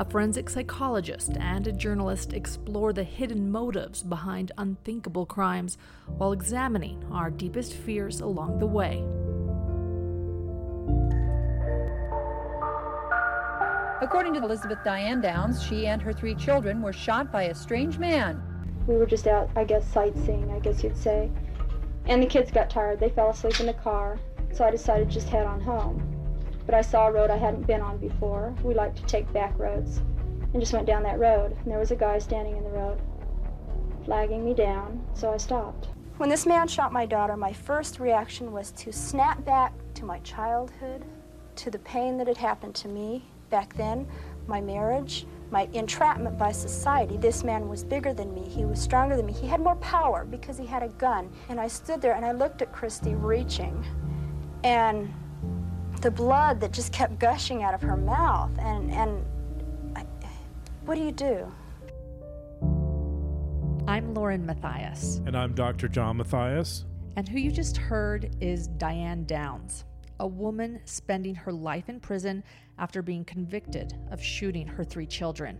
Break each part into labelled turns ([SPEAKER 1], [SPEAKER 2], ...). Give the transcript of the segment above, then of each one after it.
[SPEAKER 1] A forensic psychologist and a journalist explore the hidden motives behind unthinkable crimes while examining our deepest fears along the way.
[SPEAKER 2] According to Elizabeth Diane Downs, she and her three children were shot by a strange man.
[SPEAKER 3] We were just out, I guess, sightseeing, I guess you'd say. And the kids got tired. They fell asleep in the car, so I decided to just head on home. But I saw a road I hadn't been on before. We like to take back roads. And just went down that road, and there was a guy standing in the road, flagging me down, so I stopped.
[SPEAKER 4] When this man shot my daughter, my first reaction was to snap back to my childhood, to the pain that had happened to me back then, my marriage, my entrapment by society. This man was bigger than me. He was stronger than me. He had more power because he had a gun. And I stood there and I looked at Christy reaching. And the blood that just kept gushing out of her mouth. And, and I, what do you do?
[SPEAKER 1] I'm Lauren Matthias.
[SPEAKER 5] And I'm Dr. John Matthias.
[SPEAKER 1] And who you just heard is Diane Downs, a woman spending her life in prison after being convicted of shooting her three children.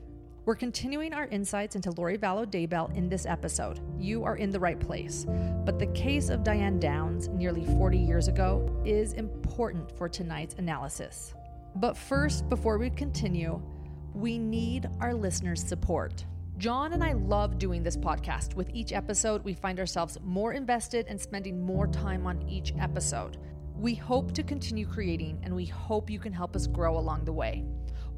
[SPEAKER 1] We're continuing our insights into Lori Vallow Daybell in this episode. You are in the right place. But the case of Diane Downs nearly 40 years ago is important for tonight's analysis. But first, before we continue, we need our listeners' support. John and I love doing this podcast. With each episode, we find ourselves more invested and spending more time on each episode. We hope to continue creating and we hope you can help us grow along the way.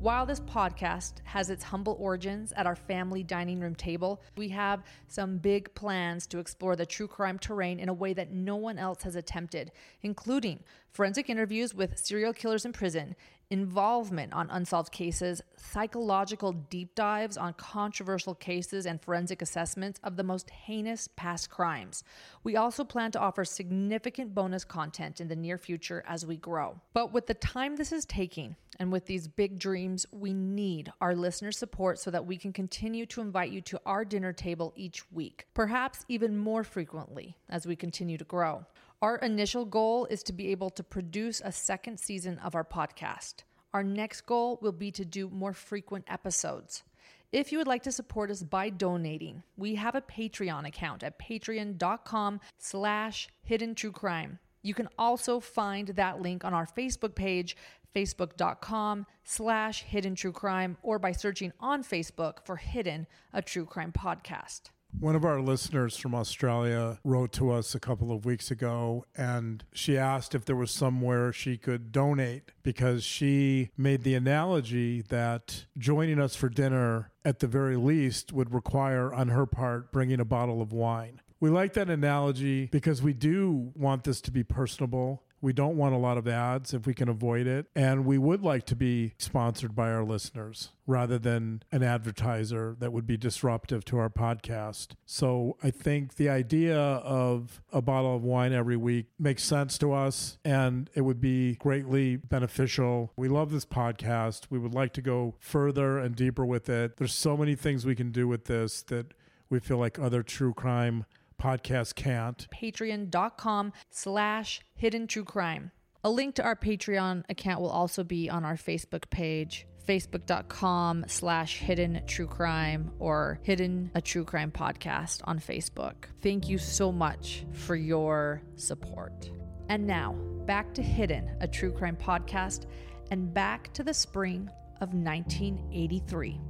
[SPEAKER 1] While this podcast has its humble origins at our family dining room table, we have some big plans to explore the true crime terrain in a way that no one else has attempted, including forensic interviews with serial killers in prison, involvement on unsolved cases, psychological deep dives on controversial cases, and forensic assessments of the most heinous past crimes. We also plan to offer significant bonus content in the near future as we grow. But with the time this is taking, and with these big dreams, we need our listener support so that we can continue to invite you to our dinner table each week, perhaps even more frequently as we continue to grow. Our initial goal is to be able to produce a second season of our podcast. Our next goal will be to do more frequent episodes. If you would like to support us by donating, we have a Patreon account at patreon.com slash hidden true crime. You can also find that link on our Facebook page, facebook.com slash hidden true crime, or by searching on Facebook for Hidden, a true crime podcast.
[SPEAKER 5] One of our listeners from Australia wrote to us a couple of weeks ago and she asked if there was somewhere she could donate because she made the analogy that joining us for dinner at the very least would require, on her part, bringing a bottle of wine. We like that analogy because we do want this to be personable we don't want a lot of ads if we can avoid it. And we would like to be sponsored by our listeners rather than an advertiser that would be disruptive to our podcast. So I think the idea of a bottle of wine every week makes sense to us and it would be greatly beneficial. We love this podcast. We would like to go further and deeper with it. There's so many things we can do with this that we feel like other true crime podcast can't.
[SPEAKER 1] Patreon.com slash hidden true crime. A link to our Patreon account will also be on our Facebook page, facebook.com slash hidden true crime or hidden a true crime podcast on Facebook. Thank you so much for your support. And now back to Hidden, a true crime podcast, and back to the spring of 1983.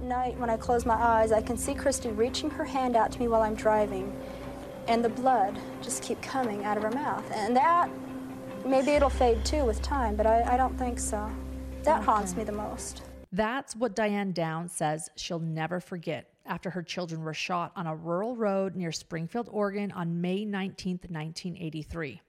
[SPEAKER 4] At night, when I close my eyes, I can see Christy reaching her hand out to me while I'm driving, and the blood just keep coming out of her mouth. And that, maybe it'll fade too with time, but I, I don't think so. That okay. haunts me the most.
[SPEAKER 1] That's what Diane Downs says she'll never forget after her children were shot on a rural road near Springfield, Oregon on May 19, 1983.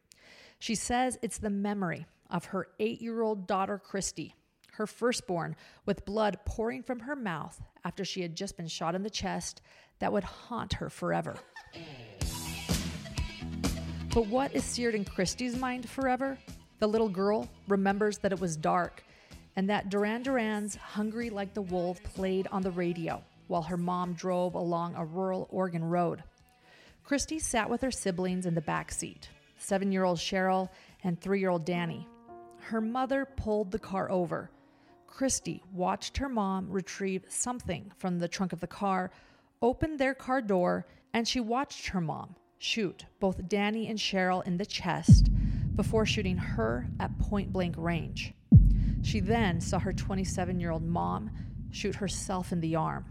[SPEAKER 1] She says it's the memory of her eight year old daughter, Christy, her firstborn, with blood pouring from her mouth after she had just been shot in the chest that would haunt her forever. But what is seared in Christy's mind forever? The little girl remembers that it was dark and that Duran Duran's Hungry Like the Wolf played on the radio while her mom drove along a rural Oregon road. Christy sat with her siblings in the back seat seven year old Cheryl and three year old Danny. Her mother pulled the car over. Christy watched her mom retrieve something from the trunk of the car, opened their car door, and she watched her mom shoot both Danny and Cheryl in the chest before shooting her at point blank range. She then saw her 27 year old mom shoot herself in the arm.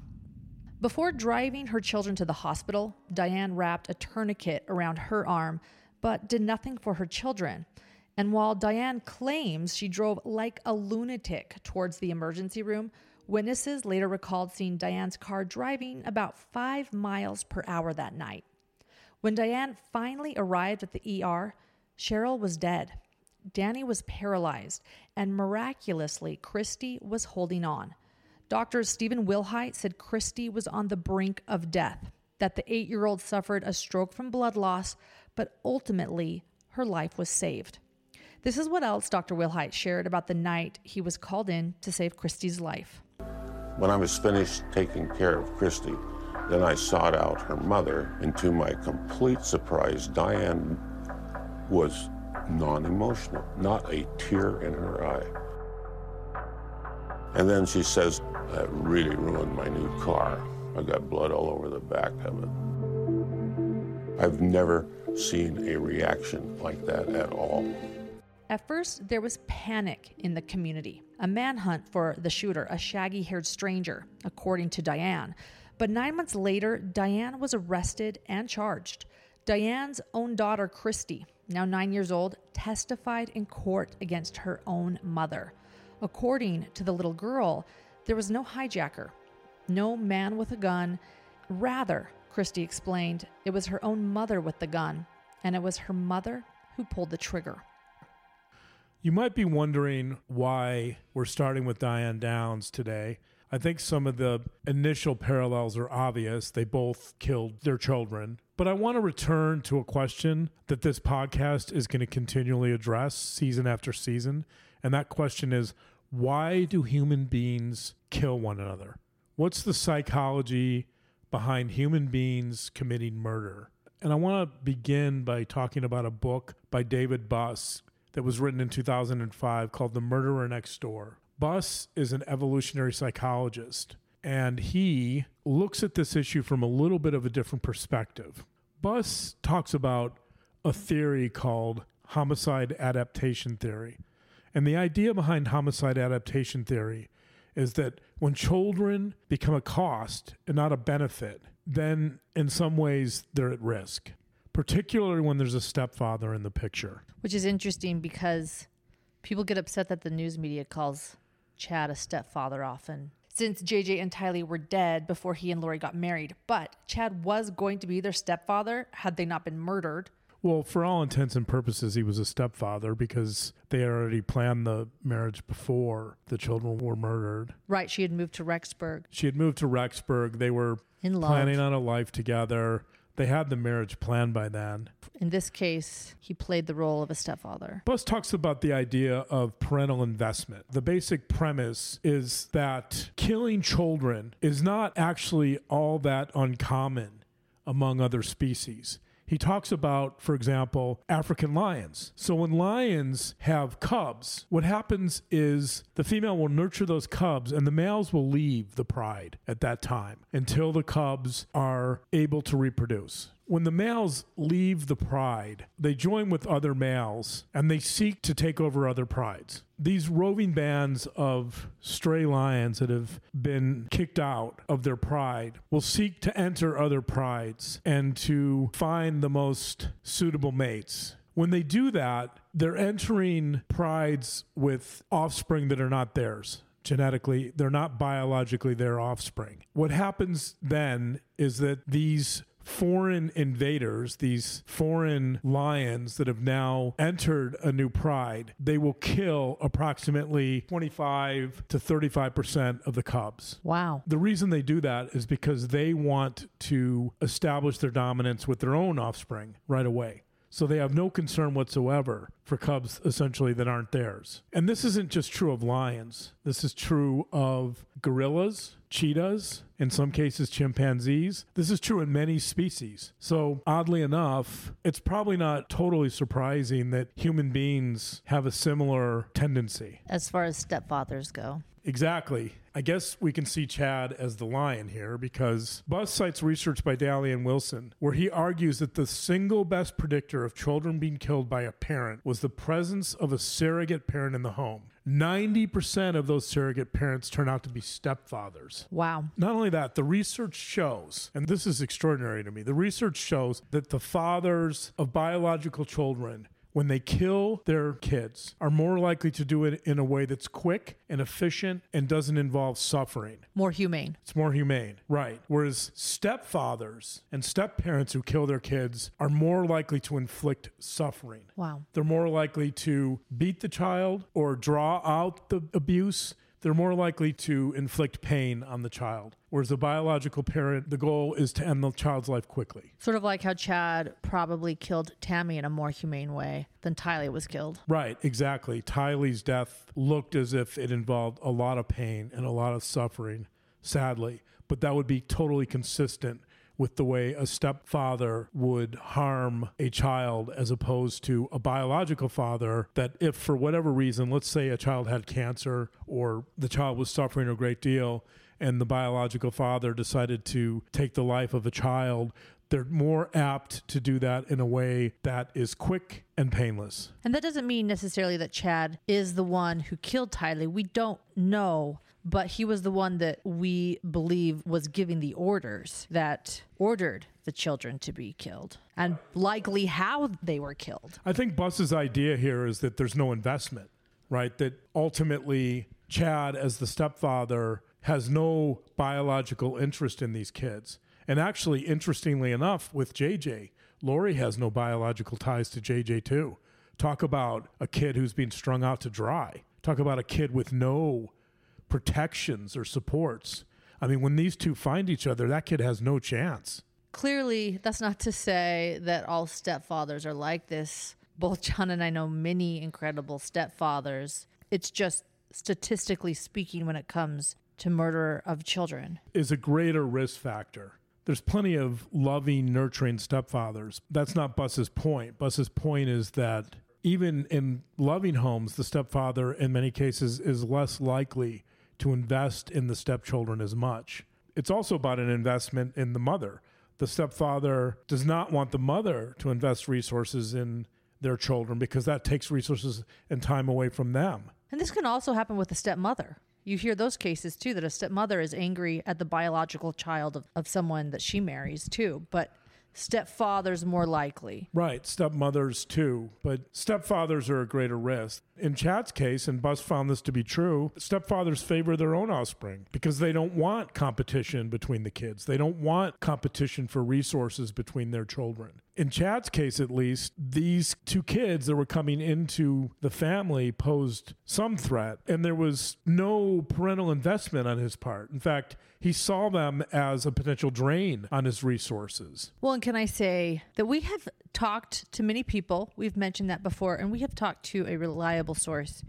[SPEAKER 1] Before driving her children to the hospital, Diane wrapped a tourniquet around her arm, but did nothing for her children. And while Diane claims she drove like a lunatic towards the emergency room, witnesses later recalled seeing Diane's car driving about five miles per hour that night. When Diane finally arrived at the ER, Cheryl was dead. Danny was paralyzed, and miraculously, Christy was holding on. Dr. Stephen Wilhite said Christy was on the brink of death, that the eight year old suffered a stroke from blood loss, but ultimately, her life was saved. This is what else Dr. Wilhite shared about the night he was called in to save Christy's life.
[SPEAKER 6] When I was finished taking care of Christy, then I sought out her mother, and to my complete surprise, Diane was non emotional, not a tear in her eye. And then she says, That really ruined my new car. I got blood all over the back of it. I've never seen a reaction like that at all.
[SPEAKER 1] At first, there was panic in the community, a manhunt for the shooter, a shaggy haired stranger, according to Diane. But nine months later, Diane was arrested and charged. Diane's own daughter, Christy, now nine years old, testified in court against her own mother. According to the little girl, there was no hijacker, no man with a gun. Rather, Christy explained, it was her own mother with the gun, and it was her mother who pulled the trigger.
[SPEAKER 5] You might be wondering why we're starting with Diane Downs today. I think some of the initial parallels are obvious. They both killed their children. But I want to return to a question that this podcast is going to continually address season after season. And that question is why do human beings kill one another? What's the psychology behind human beings committing murder? And I want to begin by talking about a book by David Buss that was written in 2005 called The Murderer Next Door. Buss is an evolutionary psychologist, and he looks at this issue from a little bit of a different perspective. Buss talks about a theory called homicide adaptation theory. And the idea behind homicide adaptation theory is that when children become a cost and not a benefit, then in some ways they're at risk, particularly when there's a stepfather in the picture.
[SPEAKER 1] Which is interesting because people get upset that the news media calls Chad a stepfather often. Since JJ and Tylee were dead before he and Lori got married, but Chad was going to be their stepfather had they not been murdered.
[SPEAKER 5] Well, for all intents and purposes, he was a stepfather because they already planned the marriage before the children were murdered.
[SPEAKER 1] Right. She had moved to Rexburg.
[SPEAKER 5] She had moved to Rexburg. They were
[SPEAKER 1] In love.
[SPEAKER 5] planning on a life together. They had the marriage planned by then.
[SPEAKER 1] In this case, he played the role of a stepfather.
[SPEAKER 5] Buss talks about the idea of parental investment. The basic premise is that killing children is not actually all that uncommon among other species. He talks about, for example, African lions. So when lions have cubs, what happens is the female will nurture those cubs and the males will leave the pride at that time until the cubs are able to reproduce. When the males leave the pride, they join with other males and they seek to take over other prides. These roving bands of stray lions that have been kicked out of their pride will seek to enter other prides and to find the most suitable mates. When they do that, they're entering prides with offspring that are not theirs genetically, they're not biologically their offspring. What happens then is that these foreign invaders, these foreign lions that have now entered a new pride, they will kill approximately 25 to 35% of the cubs.
[SPEAKER 1] Wow.
[SPEAKER 5] The reason they do that is because they want to establish their dominance with their own offspring right away. So they have no concern whatsoever for cubs essentially that aren't theirs. And this isn't just true of lions. This is true of gorillas, cheetahs, in some cases chimpanzees. This is true in many species. So oddly enough, it's probably not totally surprising that human beings have a similar tendency.
[SPEAKER 1] As far as stepfathers go.
[SPEAKER 5] Exactly. I guess we can see Chad as the lion here because Buss cites research by Daly Wilson where he argues that the single best predictor of children being killed by a parent was the presence of a surrogate parent in the home. 90% of those surrogate parents turn out to be stepfathers.
[SPEAKER 1] Wow.
[SPEAKER 5] Not only that, the research shows, and this is extraordinary to me, the research shows that the fathers of biological children when they kill their kids are more likely to do it in a way that's quick and efficient and doesn't involve suffering.
[SPEAKER 1] More humane.
[SPEAKER 5] It's more humane, right? Whereas stepfathers and stepparents who kill their kids are more likely to inflict suffering.
[SPEAKER 1] Wow.
[SPEAKER 5] They're more likely to beat the child or draw out the abuse they're more likely to inflict pain on the child. Whereas the biological parent, the goal is to end the child's life quickly.
[SPEAKER 1] Sort of like how Chad probably killed Tammy in a more humane way than Tylee was killed.
[SPEAKER 5] Right, exactly. Tylee's death looked as if it involved a lot of pain and a lot of suffering, sadly. But that would be totally consistent with the way a stepfather would harm a child as opposed to a biological father that if for whatever reason let's say a child had cancer or the child was suffering a great deal and the biological father decided to take the life of a child they're more apt to do that in a way that is quick and painless.
[SPEAKER 1] And that doesn't mean necessarily that Chad is the one who killed Tylee. We don't know but he was the one that we believe was giving the orders that ordered the children to be killed and likely how they were killed.
[SPEAKER 5] I think Buss's idea here is that there's no investment, right? That ultimately Chad, as the stepfather, has no biological interest in these kids. And actually, interestingly enough, with JJ, Lori has no biological ties to JJ too. Talk about a kid who's being strung out to dry. Talk about a kid with no protections or supports. I mean, when these two find each other, that kid has no chance.
[SPEAKER 1] Clearly, that's not to say that all stepfathers are like this. Both John and I know many incredible stepfathers. It's just statistically speaking, when it comes to murder of children,
[SPEAKER 5] is a greater risk factor. There's plenty of loving, nurturing stepfathers. That's not Buss's point. Buss's point is that even in loving homes, the stepfather, in many cases, is less likely to invest in the stepchildren as much. It's also about an investment in the mother. The stepfather does not want the mother to invest resources in their children because that takes resources and time away from them.
[SPEAKER 1] And this can also happen with the stepmother. You hear those cases too that a stepmother is angry at the biological child of, of someone that she marries too. But stepfathers more likely.
[SPEAKER 5] Right, stepmothers too, but stepfathers are a greater risk. In Chad's case, and Buss found this to be true, stepfathers favor their own offspring because they don't want competition between the kids. They don't want competition for resources between their children. In Chad's case, at least, these two kids that were coming into the family posed some threat, and there was no parental investment on his part. In fact, he saw them as a potential drain on his resources.
[SPEAKER 1] Well, and can I say that we have talked to many people, we've mentioned that before, and we have talked to a reliable source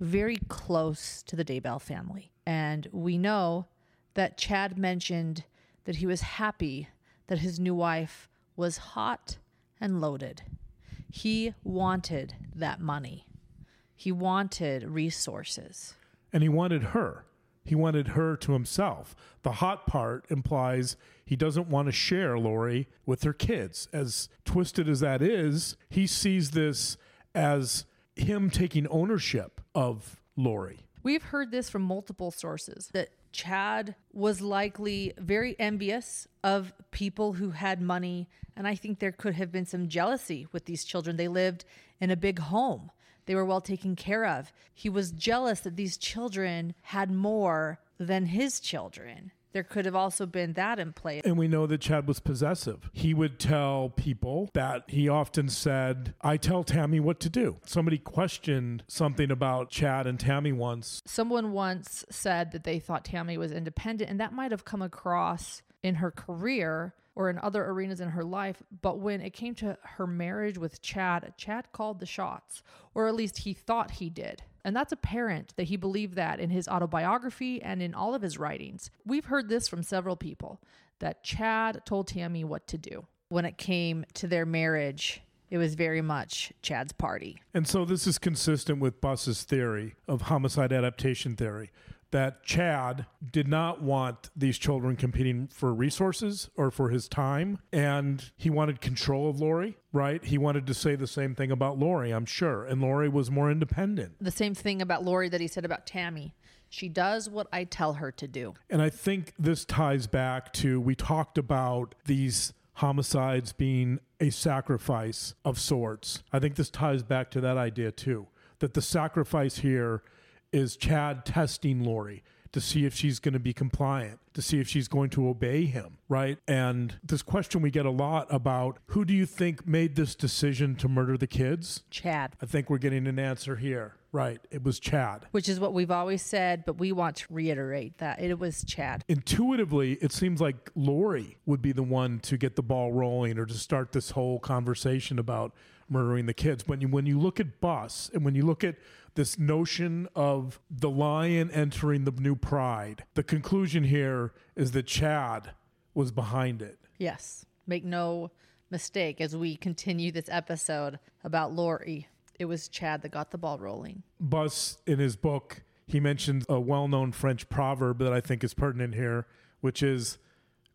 [SPEAKER 1] very close to the Daybell family. And we know that Chad mentioned that he was happy that his new wife was hot and loaded. He wanted that money. He wanted resources.
[SPEAKER 5] And he wanted her. He wanted her to himself. The hot part implies he doesn't want to share Lori with her kids. As twisted as that is, he sees this as him taking ownership of Lori.
[SPEAKER 1] We've heard this from multiple sources that Chad was likely very envious of people who had money. And I think there could have been some jealousy with these children. They lived in a big home. They were well taken care of. He was jealous that these children had more than his children. There could have also been that in play.
[SPEAKER 5] And we know that Chad was possessive. He would tell people that he often said, I tell Tammy what to do. Somebody questioned something about Chad and Tammy once.
[SPEAKER 1] Someone once said that they thought Tammy was independent, and that might have come across in her career or in other arenas in her life. But when it came to her marriage with Chad, Chad called the shots, or at least he thought he did. And that's apparent that he believed that in his autobiography and in all of his writings. We've heard this from several people that Chad told Tammy what to do. When it came to their marriage, it was very much Chad's party.
[SPEAKER 5] And so this is consistent with Buss's theory of homicide adaptation theory that Chad did not want these children competing for resources or for his time. And he wanted control of Lori, right? He wanted to say the same thing about Lori, I'm sure. And Lori was more independent.
[SPEAKER 1] The same thing about Lori that he said about Tammy. She does what I tell her to do.
[SPEAKER 5] And I think this ties back to we talked about these homicides being a sacrifice of sorts. I think this ties back to that idea too. That the sacrifice here is Chad testing Lori to see if she's going to be compliant, to see if she's going to obey him, right? And this question we get a lot about who do you think made this decision to murder the kids?
[SPEAKER 1] Chad.
[SPEAKER 5] I think we're getting an answer here. Right. It was Chad.
[SPEAKER 1] Which is what we've always said, but we want to reiterate that it was Chad.
[SPEAKER 5] Intuitively, it seems like Lori would be the one to get the ball rolling or to start this whole conversation about murdering the kids. When you when you look at Buss and when you look at this notion of the lion entering the new pride, the conclusion here is that Chad was behind it.
[SPEAKER 1] Yes. Make no mistake as we continue this episode about Lori. It was Chad that got the ball rolling.
[SPEAKER 5] Buss in his book, he mentions a well known French proverb that I think is pertinent here, which is,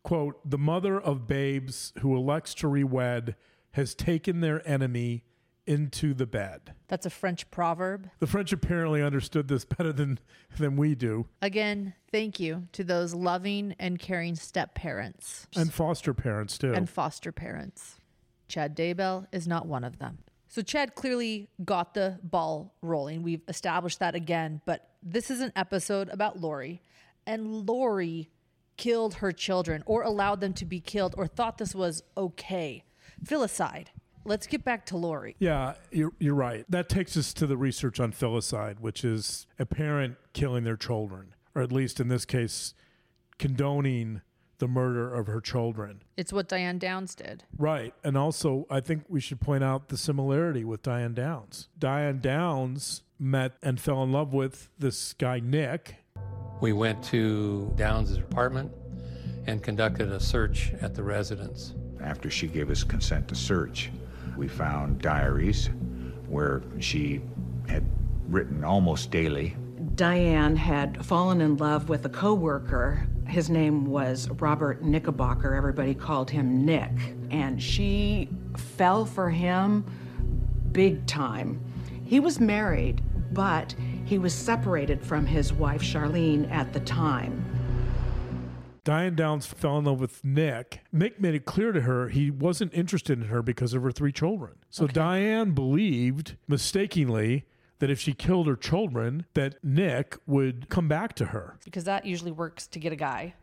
[SPEAKER 5] quote, the mother of babes who elects to rewed has taken their enemy into the bed.
[SPEAKER 1] That's a French proverb.
[SPEAKER 5] The French apparently understood this better than, than we do.
[SPEAKER 1] Again, thank you to those loving and caring step parents.
[SPEAKER 5] And foster parents, too.
[SPEAKER 1] And foster parents. Chad Daybell is not one of them. So Chad clearly got the ball rolling. We've established that again, but this is an episode about Lori, and Lori killed her children or allowed them to be killed or thought this was okay. Filicide. Let's get back to Lori.
[SPEAKER 5] Yeah, you're, you're right. That takes us to the research on filicide, which is a parent killing their children, or at least in this case, condoning the murder of her children.
[SPEAKER 1] It's what Diane Downs did.
[SPEAKER 5] Right. And also, I think we should point out the similarity with Diane Downs. Diane Downs met and fell in love with this guy, Nick.
[SPEAKER 7] We went to Downs' apartment and conducted a search at the residence.
[SPEAKER 8] After she gave us consent to search, we found diaries where she had written almost daily.
[SPEAKER 9] Diane had fallen in love with a coworker. His name was Robert Knickerbocker. Everybody called him Nick. And she fell for him big time. He was married, but he was separated from his wife Charlene at the time.
[SPEAKER 5] Diane Downs fell in love with Nick. Nick made it clear to her he wasn't interested in her because of her three children. So okay. Diane believed mistakenly that if she killed her children that Nick would come back to her.
[SPEAKER 1] Because that usually works to get a guy.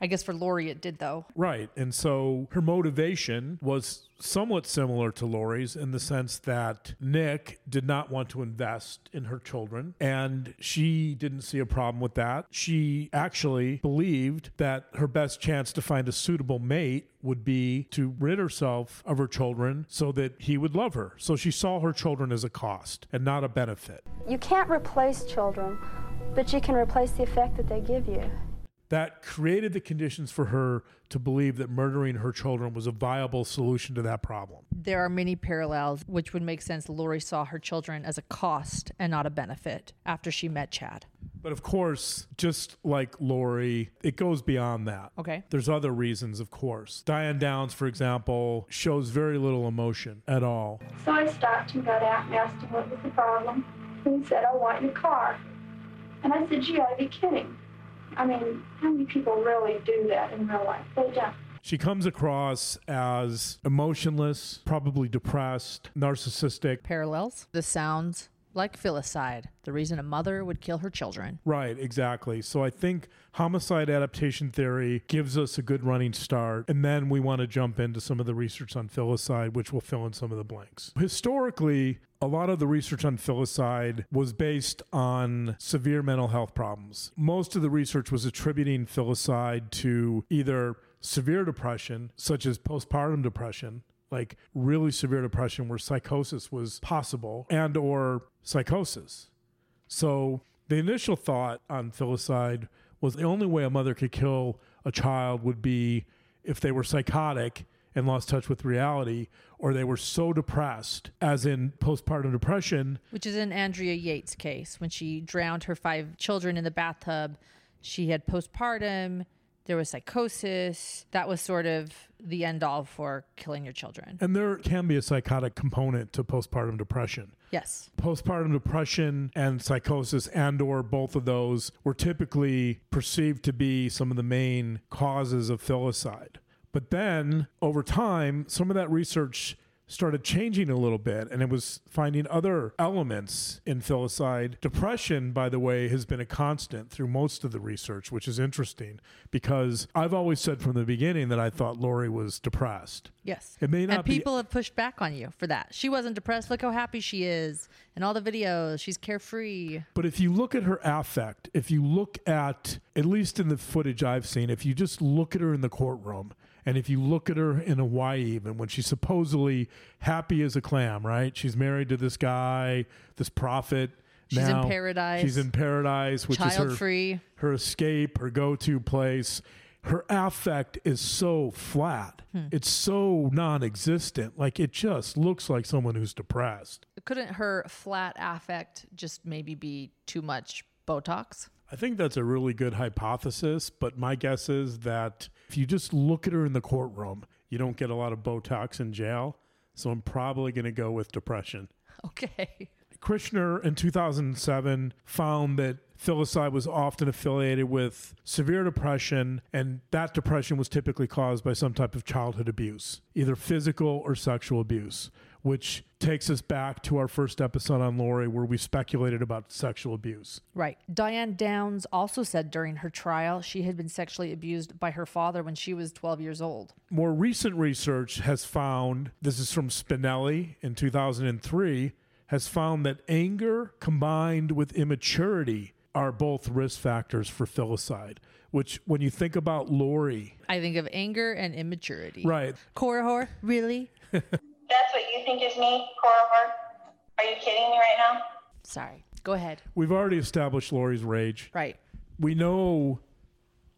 [SPEAKER 1] I guess for Lori it did though.
[SPEAKER 5] Right. And so her motivation was somewhat similar to Lori's in the sense that Nick did not want to invest in her children and she didn't see a problem with that. She actually believed that her best chance to find a suitable mate would be to rid herself of her children so that he would love her. So she saw her children as a cost and not a benefit.
[SPEAKER 3] You can't replace children, but you can replace the effect that they give you
[SPEAKER 5] that created the conditions for her to believe that murdering her children was a viable solution to that problem.
[SPEAKER 1] There are many parallels, which would make sense. Lori saw her children as a cost and not a benefit after she met Chad.
[SPEAKER 5] But of course, just like Lori, it goes beyond that.
[SPEAKER 1] Okay.
[SPEAKER 5] There's other reasons, of course. Diane Downs, for example, shows very little emotion at all.
[SPEAKER 3] So I stopped and got out and asked him what was the problem. And he said, I want your car. And I said, you gotta be kidding. I mean, how many people really do that in real life? They don't.
[SPEAKER 5] She comes across as emotionless, probably depressed, narcissistic.
[SPEAKER 1] Parallels. the sounds like filicide, the reason a mother would kill her children.
[SPEAKER 5] Right, exactly. So I think homicide adaptation theory gives us a good running start. And then we want to jump into some of the research on filicide, which will fill in some of the blanks. Historically, a lot of the research on filicide was based on severe mental health problems. Most of the research was attributing filicide to either severe depression, such as postpartum depression, like really severe depression where psychosis was possible and or psychosis. So the initial thought on filicide was the only way a mother could kill a child would be if they were psychotic and lost touch with reality or they were so depressed as in postpartum depression
[SPEAKER 1] Which is in Andrea Yates' case. When she drowned her five children in the bathtub, she had postpartum, there was psychosis. That was sort of the end all for killing your children.
[SPEAKER 5] and there can be a psychotic component to postpartum depression
[SPEAKER 1] Yes.
[SPEAKER 5] postpartum depression and psychosis and or both of those were typically perceived to be some of the main causes of filicide but then over time some of that research started changing a little bit and it was finding other elements in filicide depression by the way has been a constant through most of the research which is interesting because i've always said from the beginning that i thought lori was depressed
[SPEAKER 1] Yes.
[SPEAKER 5] It may not
[SPEAKER 1] and
[SPEAKER 5] be-
[SPEAKER 1] people have pushed back on you for that. She wasn't depressed. Look how happy she is. And all the videos, she's carefree.
[SPEAKER 5] But if you look at her affect, if you look at, at least in the footage I've seen, if you just look at her in the courtroom, and if you look at her in Hawaii, even when she's supposedly happy as a clam, right? She's married to this guy, this prophet.
[SPEAKER 1] She's in paradise.
[SPEAKER 5] She's in paradise, which is her,
[SPEAKER 1] Child-free.
[SPEAKER 5] her escape, her go to place. Her affect is so flat.
[SPEAKER 1] Hmm.
[SPEAKER 5] It's so non existent. Like it just looks like someone who's depressed.
[SPEAKER 1] Couldn't her flat affect just maybe be too much Botox?
[SPEAKER 5] I think that's a really good hypothesis, but my guess is that if you just look at her in the courtroom, you don't get a lot of Botox in jail. So I'm probably going to go with depression.
[SPEAKER 1] Okay.
[SPEAKER 5] Krishner in 2007 found that filicide was often affiliated with severe depression, and that depression was typically caused by some type of childhood abuse, either physical or sexual abuse, which takes us back to our first episode on Lori where we speculated about sexual abuse.
[SPEAKER 1] Right. Diane Downs also said during her trial she had been sexually abused by her father when she was 12 years old.
[SPEAKER 5] More recent research has found this is from Spinelli in 2003 has found that anger combined with immaturity are both risk factors for filicide, which when you think about Lori,
[SPEAKER 1] I think of anger and immaturity.
[SPEAKER 5] right,
[SPEAKER 1] Cora whore, really?
[SPEAKER 10] That's what you think is me, Cora Whore? Are you kidding me right now?
[SPEAKER 1] Sorry. Go ahead.
[SPEAKER 5] we've already established Lori's rage.
[SPEAKER 1] Right.
[SPEAKER 5] We know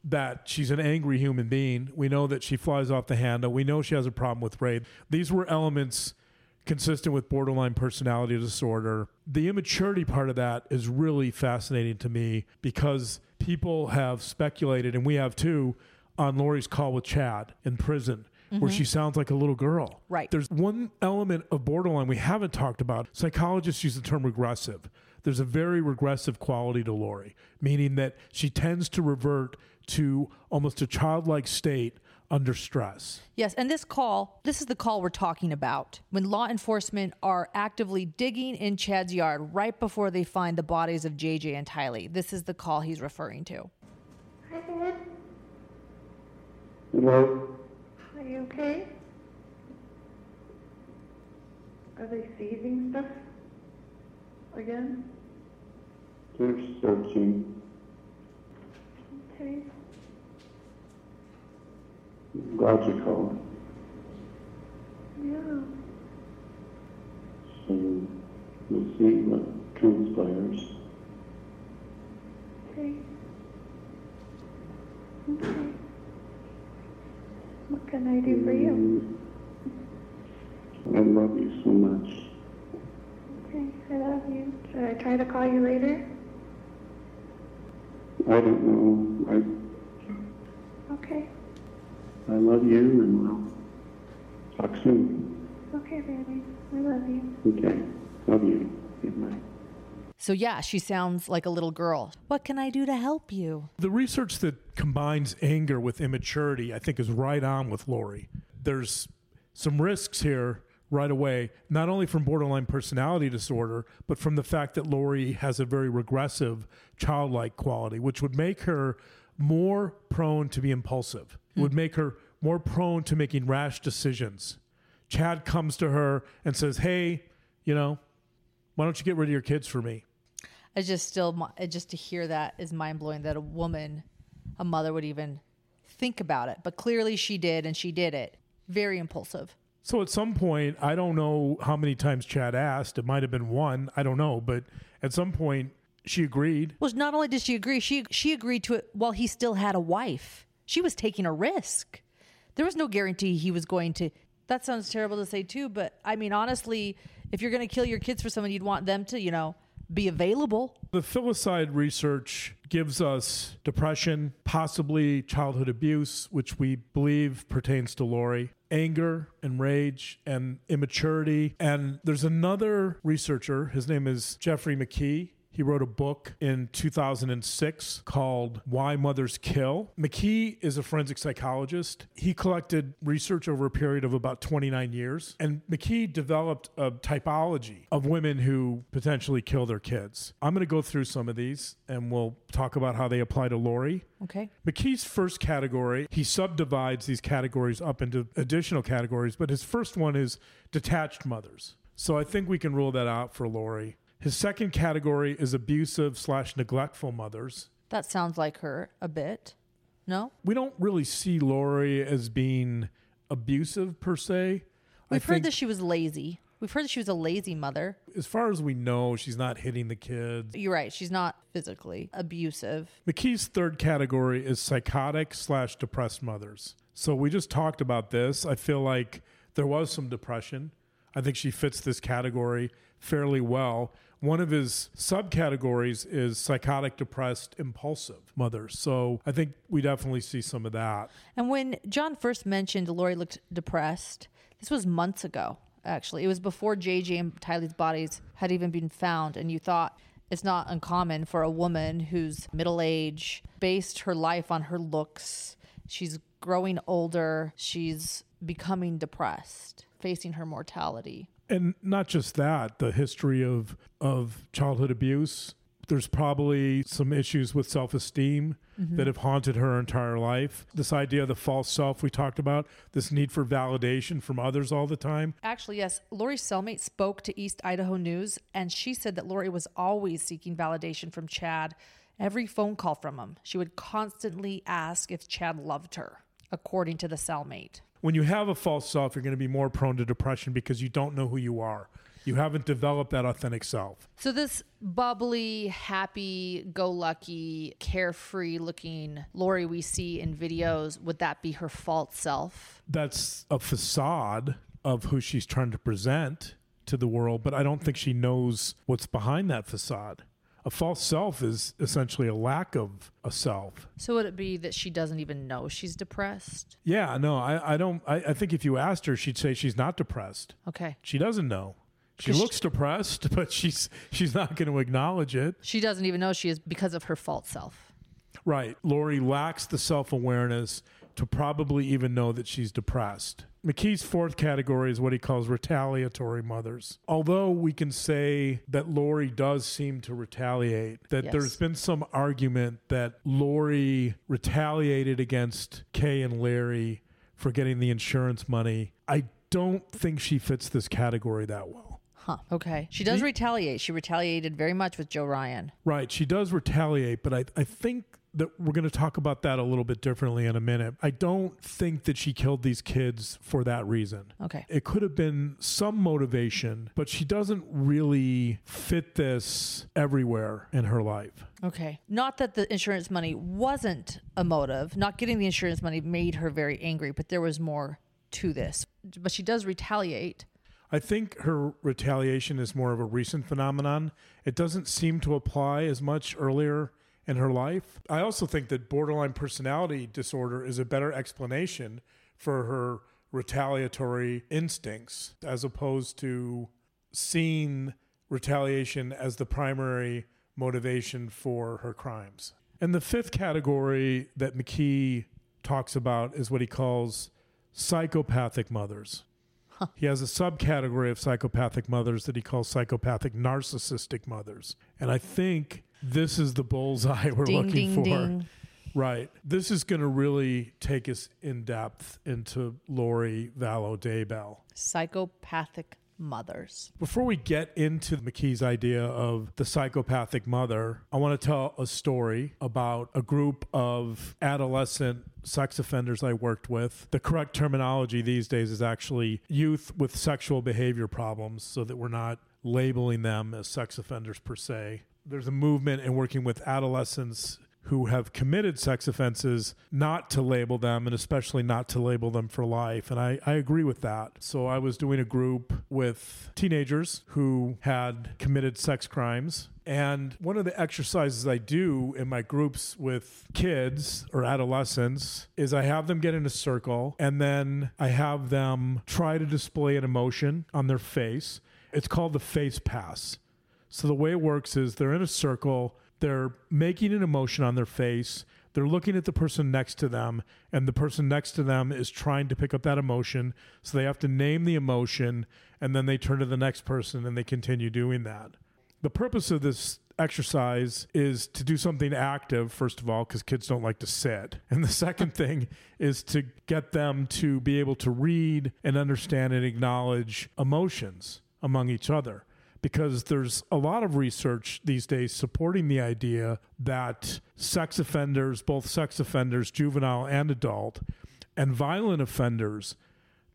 [SPEAKER 5] that she's an angry human being. We know that she flies off the handle. We know she has a problem with rape. These were elements consistent with borderline personality disorder. The immaturity part of that is really fascinating to me because people have speculated, and we have too, on Lori's call with Chad in prison. Where
[SPEAKER 1] Mhm.
[SPEAKER 5] she sounds like a little girl.
[SPEAKER 1] Right.
[SPEAKER 5] There's one element of borderline we haven't talked about. Psychologists use the term regressive. There's a very regressive quality to Lori, meaning that she tends to revert to almost a childlike state under stress.
[SPEAKER 1] Yes, and this call, this is the call we're talking about. When law enforcement are actively digging in Chad's yard right before they find the bodies of JJ and Tylee. This is the call he's referring to.
[SPEAKER 11] Hello? Are you okay? Are they seizing stuff again?
[SPEAKER 6] They're searching.
[SPEAKER 11] Okay.
[SPEAKER 6] Glad you called.
[SPEAKER 11] Yeah.
[SPEAKER 6] So we'll see what transpires.
[SPEAKER 11] Okay. Okay. What can I do for you?
[SPEAKER 6] I love you so much.
[SPEAKER 11] Okay, I love you. Should I try to call you later?
[SPEAKER 6] I don't know. I
[SPEAKER 11] Okay.
[SPEAKER 6] I love you and we'll talk soon.
[SPEAKER 11] Okay, baby. I love you.
[SPEAKER 6] Okay. Love you. Goodbye.
[SPEAKER 1] So, yeah, she sounds like a little girl. What can I do to help you?
[SPEAKER 5] The research that combines anger with immaturity, I think, is right on with Lori. There's some risks here right away, not only from borderline personality disorder, but from the fact that Lori has a very regressive childlike quality, which would make her more prone to be impulsive. It would hmm. make her more prone to making rash decisions. Chad comes to her and says, Hey, you know, why don't you get rid of your kids for me?
[SPEAKER 1] I just still just to hear that is mind blowing that a woman, a mother would even think about it. But clearly she did, and she did it. Very impulsive.
[SPEAKER 5] So at some point, I don't know how many times Chad asked. It might have been one. I don't know. But at some point, she agreed.
[SPEAKER 1] Well, not only did she agree, she she agreed to it while he still had a wife. She was taking a risk. There was no guarantee he was going to. That sounds terrible to say too, but I mean honestly, if you're going to kill your kids for someone, you'd want them to, you know, be available.
[SPEAKER 5] The filicide research gives us depression, possibly childhood abuse, which we believe pertains to Lori, anger and rage and immaturity. And there's another researcher, his name is Geoffrey McKee. He wrote a book in 2006 called Why Mothers Kill. McKee is a forensic psychologist. He collected research over a period of about 29 years, and McKee developed a typology of women who potentially kill their kids. I'm going to go through some of these and we'll talk about how they apply to Lori.
[SPEAKER 1] Okay.
[SPEAKER 5] McKee's first category, he subdivides these categories up into additional categories, but his first one is detached mothers. So I think we can rule that out for Lori. His second category is abusive slash neglectful mothers.
[SPEAKER 1] That sounds like her a bit. No?
[SPEAKER 5] We don't really see Lori as being abusive per se.
[SPEAKER 1] We've heard
[SPEAKER 5] think
[SPEAKER 1] that she was lazy. We've heard that she was a lazy mother.
[SPEAKER 5] as far as we know, she's not hitting the kids.
[SPEAKER 1] You're right. She's not physically abusive.
[SPEAKER 5] McKee's third category is psychotic slash depressed mothers. So we just talked about this. I feel like there was some depression. I think she fits this category fairly well. One of his subcategories is psychotic, depressed, impulsive mothers. So I think we definitely see some of that.
[SPEAKER 1] And when John first mentioned Lori looked depressed, this was months ago, actually. It was before JJ and Tylee's bodies had even been found. And you thought it's not uncommon for a woman who's middle age, based her life on her looks. She's growing older. She's becoming depressed, facing her mortality.
[SPEAKER 5] And not just that, the history of of childhood abuse. There's probably some issues with self-esteem
[SPEAKER 1] Mhm.
[SPEAKER 5] that have haunted her entire life. This idea of the false self we talked about, this need for validation from others all the time.
[SPEAKER 1] Actually, yes, Lori's cellmate spoke to East Idaho News, and she said that Lori was always seeking validation from Chad. Every phone call from him, she would constantly ask if Chad loved her, according to the cellmate.
[SPEAKER 5] When you have a false self, you're going to be more prone to depression because you don't know who you are. You haven't developed that authentic self.
[SPEAKER 1] So this bubbly, happy, go lucky, carefree looking Lori we see in videos, would that be her false self?
[SPEAKER 5] That's a facade of who she's trying to present to the world, but I don't think she knows what's behind that facade. A false self is essentially a lack of a self.
[SPEAKER 1] So would it be that she doesn't even know she's depressed?
[SPEAKER 5] Yeah, no, I, I don't. I, I think if you asked her, she'd say she's not depressed.
[SPEAKER 1] Okay.
[SPEAKER 5] She doesn't know. She
[SPEAKER 1] Because she-
[SPEAKER 5] looks depressed, but she's she's not going to acknowledge it.
[SPEAKER 1] She doesn't even know she is because of her false self.
[SPEAKER 5] Right. Lori lacks the self awareness to probably even know that she's depressed. McKee's fourth category is what he calls retaliatory mothers. Although we can say that Lori does seem to retaliate, that
[SPEAKER 1] Yes.
[SPEAKER 5] there's been some argument that Lori retaliated against Kay and Larry for getting the insurance money. I don't think she fits this category that well.
[SPEAKER 1] Huh. Okay. She does retaliate. She retaliated very much with Joe Ryan.
[SPEAKER 5] Right. She does retaliate, but I, I think that we're going to talk about that a little bit differently in a minute. I don't think that she killed these kids for that reason.
[SPEAKER 1] Okay.
[SPEAKER 5] It could have been some motivation, but she doesn't really fit this everywhere in her life.
[SPEAKER 1] Okay. Not that the insurance money wasn't a motive. Not getting the insurance money made her very angry, but there was more to this. But she does retaliate.
[SPEAKER 5] I think her retaliation is more of a recent phenomenon. It doesn't seem to apply as much earlier in her life. I also think that borderline personality disorder is a better explanation for her retaliatory instincts as opposed to seeing retaliation as the primary motivation for her crimes. And the fifth category that McKee talks about is what he calls psychopathic mothers. he has a subcategory of psychopathic mothers that he calls psychopathic narcissistic mothers. And I think this is the bullseye we're
[SPEAKER 1] Ding,
[SPEAKER 5] looking
[SPEAKER 1] ding,
[SPEAKER 5] for.
[SPEAKER 1] ding.
[SPEAKER 5] Right. This is going to really take us in depth into Lori Vallow Daybell.
[SPEAKER 1] Psychopathic mothers.
[SPEAKER 5] Before we get into McKee's idea of the psychopathic mother, I want to tell a story about a group of adolescent sex offenders I worked with. The correct terminology these days is actually youth with sexual behavior problems, so that we're not labeling them as sex offenders per se. There's a movement in working with adolescents who have committed sex offenses not to label them and especially not to label them for life. And I, I agree with that. So I was doing a group with teenagers who had committed sex crimes. And one of the exercises I do in my groups with kids or adolescents is I have them get in a circle and then I have them try to display an emotion on their face. It's called the face pass. So the way it works is they're in a circle, they're making an emotion on their face, they're looking at the person next to them, and the person next to them is trying to pick up that emotion. So they have to name the emotion, and then they turn to the next person and they continue doing that. The purpose of this exercise is to do something active, first of all, because kids don't like to sit. And the second thing is to get them to be able to read and understand and acknowledge emotions among each other because there's a lot of research these days supporting the idea that sex offenders, both sex offenders, juvenile and adult, and violent offenders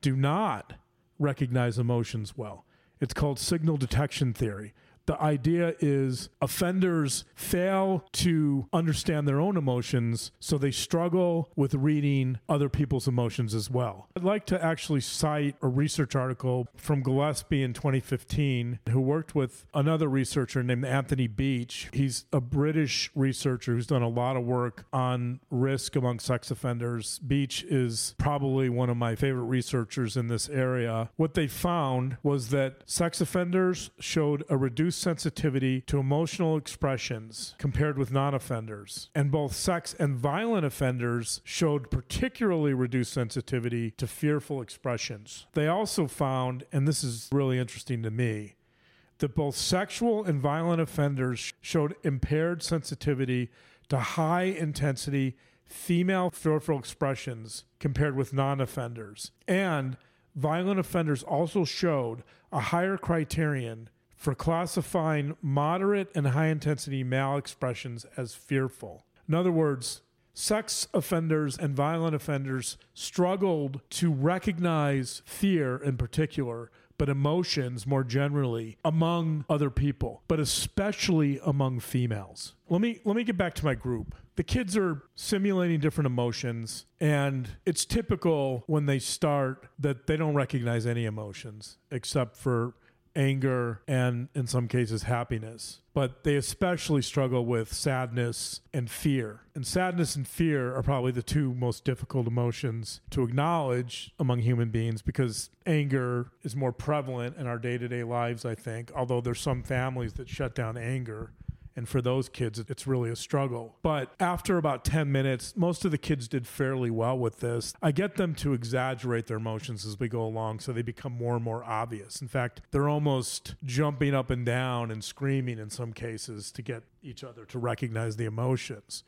[SPEAKER 5] do not recognize emotions well. It's called signal detection theory. The idea is offenders fail to understand their own emotions, so they struggle with reading other people's emotions as well. I'd like to actually cite a research article from Gillespie in 2015 who worked with another researcher named Anthony Beech. He's a British researcher who's done a lot of work on risk among sex offenders. Beech is probably one of my favorite researchers in this area. What they found was that sex offenders showed a reduced sensitivity to emotional expressions compared with non offenders. And both sex and violent offenders showed particularly reduced sensitivity to fearful expressions. They also found, and this is really interesting to me, that both sexual and violent offenders showed impaired sensitivity to high intensity female fearful expressions compared with non offenders. And violent offenders also showed a higher criterion for classifying moderate and high intensity male expressions as fearful. In other words, sex offenders and violent offenders struggled to recognize fear in particular, but emotions more generally among other people, but especially among females. Let me let me get back to my group. The kids are simulating different emotions and it's typical when they start that they don't recognize any emotions except for anger, and in some cases, happiness. But they especially struggle with sadness and fear. And sadness and fear are probably the two most difficult emotions to acknowledge among human beings because anger is more prevalent in our day to day lives, I think, although there's some families that shut down anger. And for those kids, it's really a struggle. But after about 10 minutes, most of the kids did fairly well with this. I get them to exaggerate their emotions as we go along so they become more and more obvious. In fact, they're almost jumping up and down and screaming in some cases to get each other to recognize the emotions.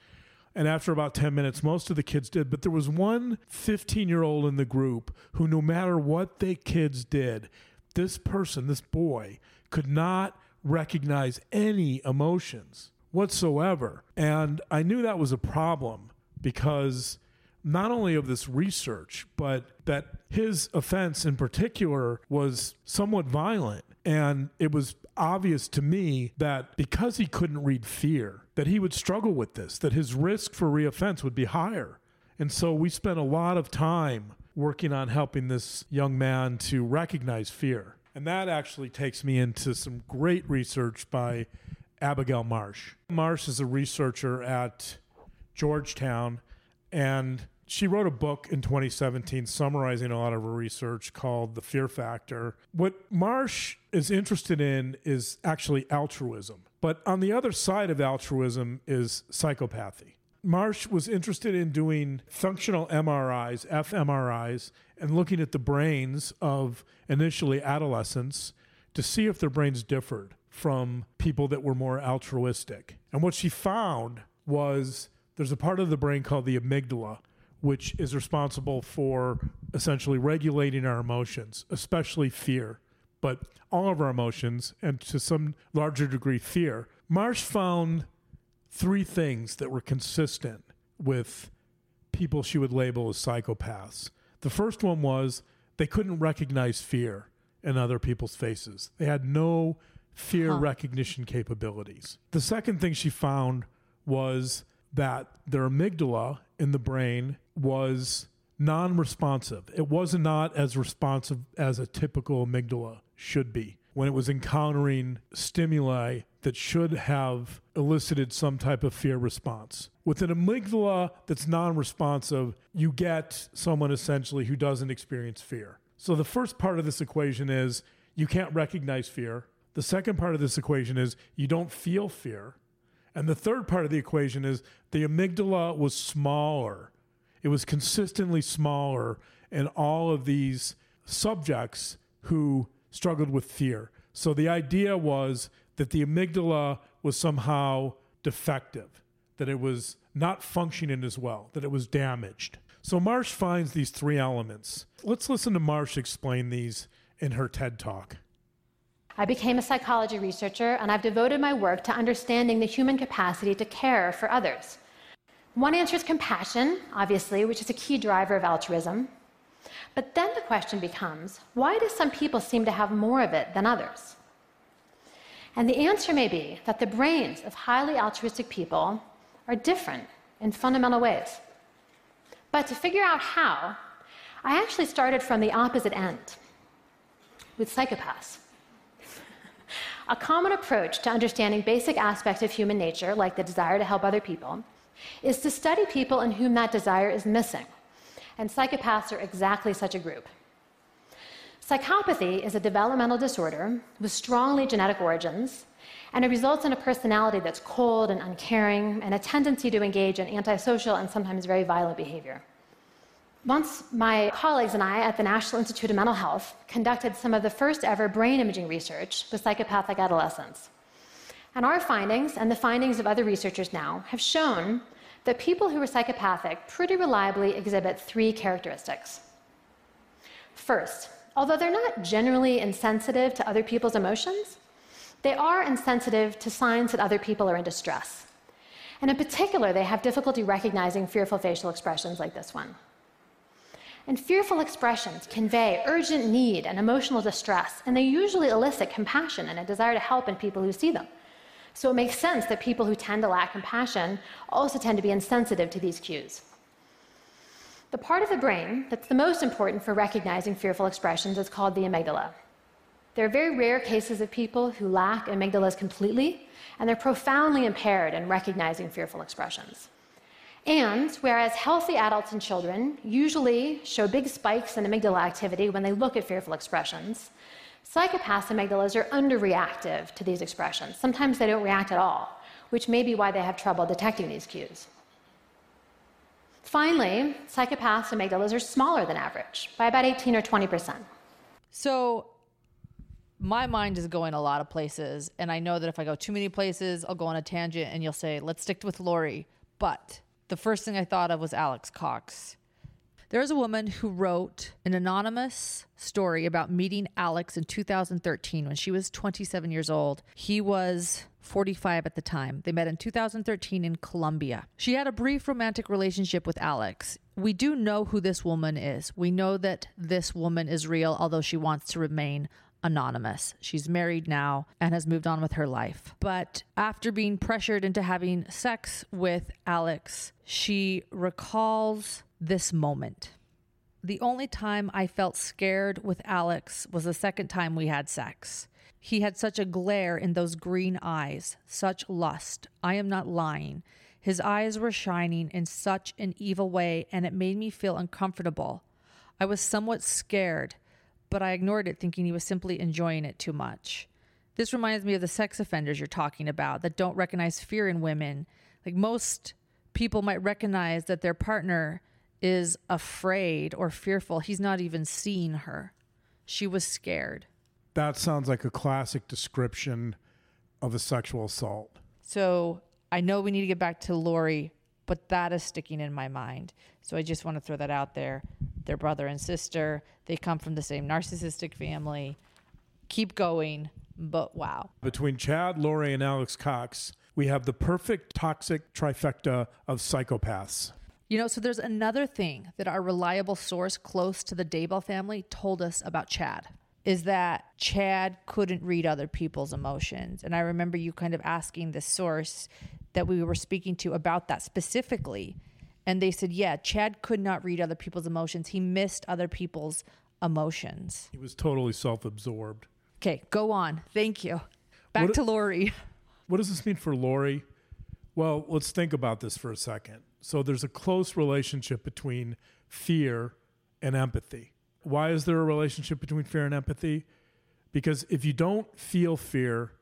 [SPEAKER 5] And after about 10 minutes, most of the kids did. But there was one 15 year old in the group who, no matter what the kids did, this person, this boy, could not recognize any emotions whatsoever. And I knew that was a problem because not only of this research, but that his offense in particular was somewhat violent. And it was obvious to me that because he couldn't read fear, that he would struggle with this, that his risk for reoffense would be higher. And so we spent a lot of time working on helping this young man to recognize fear. And that actually takes me into some great research by Abigail Marsh. Marsh is a researcher at Georgetown, and she wrote a book in 2017 summarizing a lot of her research called The Fear Factor. What Marsh is interested in is actually altruism. But on the other side of altruism is psychopathy. Marsh was interested in doing functional MRIs, fMRIs, and looking at the brains of initially adolescents to see if their brains differed from people that were more altruistic. And what she found was there's a part of the brain called the amygdala, which is responsible for essentially regulating our emotions, especially fear, but all of our emotions, and to some larger degree, fear. Marsh found three things that were consistent with people she would label as psychopaths. The first one was they couldn't recognize fear in other people's faces, they had no fear
[SPEAKER 1] Huh.
[SPEAKER 5] recognition capabilities. The second thing she found was that their amygdala in the brain was non responsive. It was not as responsive as a typical amygdala should be when it was encountering stimuli that should have elicited some type of fear response. With an amygdala that's non responsive, you get someone essentially who doesn't experience fear. So the first part of this equation is you can't recognize fear. The second part of this equation is you don't feel fear. And the third part of the equation is the amygdala was smaller. It was consistently smaller in all of these subjects who struggled with fear. So the idea was that the amygdala was somehow defective, that it was not functioning as well, that it was damaged. So Marsh finds these three elements. Let's listen to Marsh explain these in her TED Talk.
[SPEAKER 12] I became a psychology researcher, and I've devoted my work to understanding the human capacity to care for others. One answer is compassion, obviously, which is a key driver of altruism. But then the question becomes why do some people seem to have more of it than others? And the answer may be that the brains of highly altruistic people are different in fundamental ways. But to figure out how, I actually started from the opposite end with psychopaths. A common approach to understanding basic aspects of human nature, like the desire to help other people, is to study people in whom that desire is missing. And psychopaths are exactly such a group. Psychopathy is a developmental disorder with strongly genetic origins, and it results in a personality that's cold and uncaring and a tendency to engage in antisocial and sometimes very violent behavior. Once, my colleagues and I at the National Institute of Mental Health conducted some of the first ever brain imaging research with psychopathic adolescents. And our findings, and the findings of other researchers now, have shown that people who are psychopathic pretty reliably exhibit three characteristics. First, although they're not generally insensitive to other people's emotions, they are insensitive to signs that other people are in distress. And in particular, they have difficulty recognizing fearful facial expressions like this one. And fearful expressions convey urgent need and emotional distress, and they usually elicit compassion and a desire to help in people who see them. So it makes sense that people who tend to lack compassion also tend to be insensitive to these cues. The part of the brain that's the most important for recognizing fearful expressions is called the amygdala. There are very rare cases of people who lack amygdalas completely, and they're profoundly impaired in recognizing fearful expressions. And whereas healthy adults and children usually show big spikes in amygdala activity when they look at fearful expressions, psychopaths' amygdalas are underreactive to these expressions. Sometimes they don't react at all, which may be why they have trouble detecting these cues. Finally, psychopaths' and amygdalas are smaller than average by about 18 or 20 percent.
[SPEAKER 1] So my mind is going a lot of places, and I know that if I go too many places, I'll go on a tangent, and you'll say, "Let's stick with Lori." But the first thing I thought of was Alex Cox. There's a woman who wrote an anonymous story about meeting Alex in 2013 when she was 27 years old. He was 45 at the time. They met in 2013 in Colombia. She had a brief romantic relationship with Alex. We do know who this woman is. We know that this woman is real, although she wants to remain anonymous. She's married now and has moved on with her life. But after being pressured into having sex with Alex, she recalls this moment. The only time I felt scared with Alex was the second time we had sex. He had such a glare in those green eyes, such lust. I am not lying. His eyes were shining in such an evil way, and it made me feel uncomfortable. I was somewhat scared, but I ignored it, thinking he was simply enjoying it too much. This reminds me of the sex offenders you're talking about that don't recognize fear in women. Like most people might recognize that their partner is afraid or fearful. He's not even seeing her. She was scared.
[SPEAKER 5] That sounds like a classic description of a sexual assault.
[SPEAKER 1] So I know we need to get back to Lori, but that is sticking in my mind. So I just want to throw that out there. They're brother and sister. They come from the same narcissistic family. Keep going, but wow.
[SPEAKER 5] Between Chad, Lori, and Alex Cox, we have the perfect toxic trifecta of psychopaths.
[SPEAKER 1] You know, so there's another thing that our reliable source close to the Daybell family told us about Chad is that Chad couldn't read other people's emotions. And I remember you kind of asking the source that we were speaking to about that specifically. And they said, yeah, Chad could not read other people's emotions. He missed other people's emotions.
[SPEAKER 5] He was totally self absorbed.
[SPEAKER 1] Okay, go on. Thank you. Back
[SPEAKER 5] What-
[SPEAKER 1] to Lori.
[SPEAKER 5] What does this mean for Lori? Well, let's think about this for a second. So there's a close relationship between fear and empathy. Why is there a relationship between fear and empathy? Because if you don't feel fear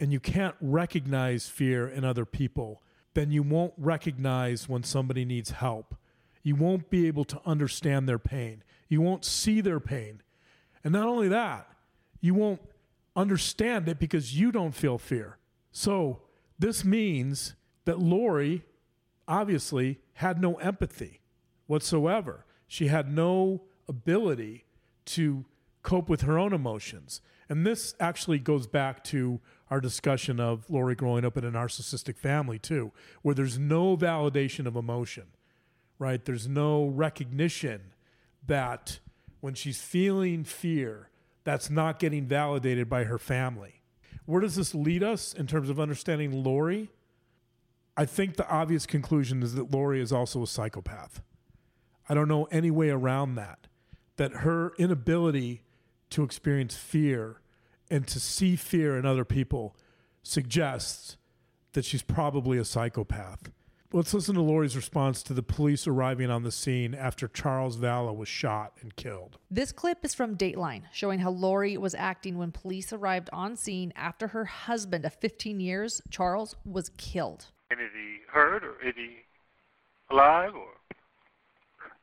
[SPEAKER 5] and you can't recognize fear in other people, then you won't recognize when somebody needs help. You won't be able to understand their pain. You won't see their pain. And not only that, you won't understand it because you don't feel fear. So this means that Lori obviously had no empathy whatsoever. She had no ability to cope with her own emotions. And this actually goes back to our discussion of Lori growing up in a narcissistic family, too, where there's no validation of emotion, right? There's no recognition that when she's feeling fear, that's not getting validated by her family. Where does this lead us in terms of understanding Lori? I think the obvious conclusion is that Lori is also a psychopath. I don't know any way around that. That her inability to experience fear and to see fear in other people suggests that she's probably a psychopath. Let's listen to Lori's response to the police arriving on the scene after Charles Vallow was shot and killed.
[SPEAKER 1] This clip is from Dateline, showing how Lori was acting when police arrived on scene after her husband of 15 years, Charles, was killed.
[SPEAKER 13] And is he hurt or is he alive or?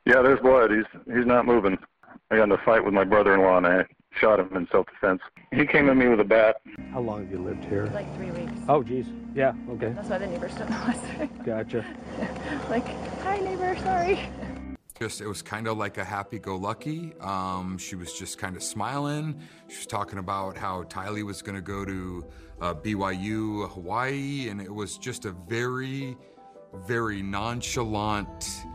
[SPEAKER 14] Yeah, there's blood. He's he's not moving. I got in a fight with my brother-in-law and I shot him in self-defense. He came at me with a bat.
[SPEAKER 15] How long have you lived here?
[SPEAKER 16] Like three weeks.
[SPEAKER 15] Oh, geez. Yeah, okay.
[SPEAKER 16] That's why the neighbors don't know us.
[SPEAKER 15] Gotcha.
[SPEAKER 16] like, hi neighbor, sorry.
[SPEAKER 17] Just it was kind of like a happy-go-lucky. Um, she was just kind of smiling. She was talking about how Tylee was going to go to uh, BYU Hawaii, and it was just a very, very nonchalant.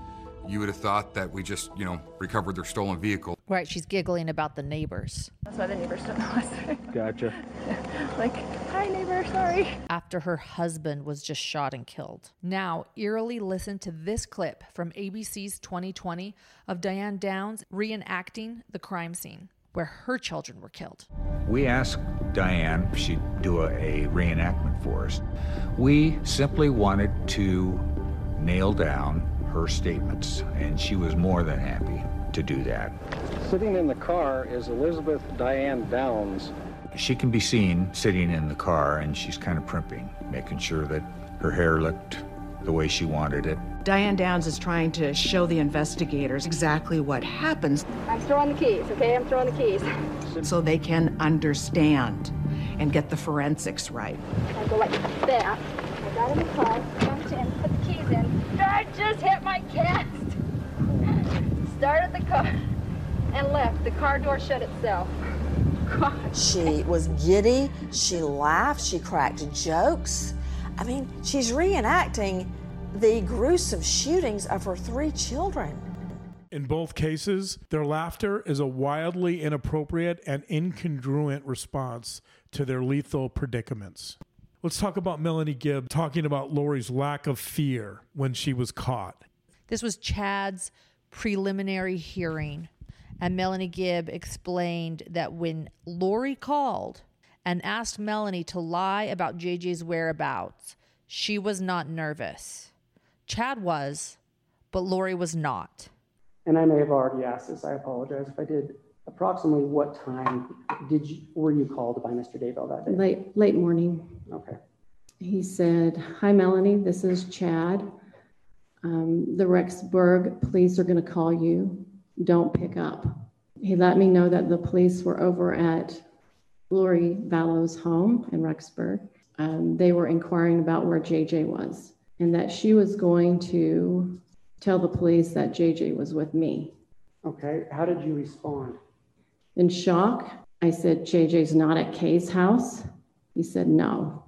[SPEAKER 17] You would have thought that we just, you know, recovered their stolen vehicle.
[SPEAKER 1] Right, she's giggling about the neighbors.
[SPEAKER 16] That's why the neighbors don't know us.
[SPEAKER 15] Gotcha.
[SPEAKER 16] like, hi neighbor, sorry.
[SPEAKER 1] After her husband was just shot and killed. Now, eerily listen to this clip from ABC's 2020 of Diane Downs reenacting the crime scene where her children were killed.
[SPEAKER 8] We asked Diane if she'd do a, a reenactment for us. We simply wanted to nail down her statements, and she was more than happy to do that.
[SPEAKER 18] Sitting in the car is Elizabeth Diane Downs.
[SPEAKER 8] She can be seen sitting in the car, and she's kind of primping, making sure that her hair looked the way she wanted it.
[SPEAKER 9] Diane Downs is trying to show the investigators exactly what happens
[SPEAKER 3] I'm throwing the keys, okay? I'm throwing the keys.
[SPEAKER 9] so they can understand and get the forensics right.
[SPEAKER 3] I go like that. I got in the car, jumped in, put the keys in. I just hit my cast. Started the car and left. The car door shut itself. God.
[SPEAKER 19] She was giddy. She laughed. She cracked jokes. I mean, she's reenacting the gruesome shootings of her three children.
[SPEAKER 5] In both cases, their laughter is a wildly inappropriate and incongruent response to their lethal predicaments. Let's talk about Melanie Gibb talking about Lori's lack of fear when she was caught.
[SPEAKER 1] This was Chad's preliminary hearing, and Melanie Gibb explained that when Lori called and asked Melanie to lie about JJ's whereabouts, she was not nervous. Chad was, but Lori was not.
[SPEAKER 20] And I may have already asked this. I apologize if I did. Approximately what time did you were you called by Mr. Daybell that day?
[SPEAKER 21] Late, late morning.
[SPEAKER 20] Okay.
[SPEAKER 21] He said, Hi, Melanie, this is Chad.
[SPEAKER 22] Um, the Rexburg police are going to call you. Don't pick up. He let me know that the police were over at Lori Vallow's home in Rexburg. Um, they were inquiring about where JJ was and that she was going to tell the police that JJ was with me.
[SPEAKER 20] Okay, how did you respond?
[SPEAKER 22] In shock, I said, JJ's not at Kay's house. He said, no.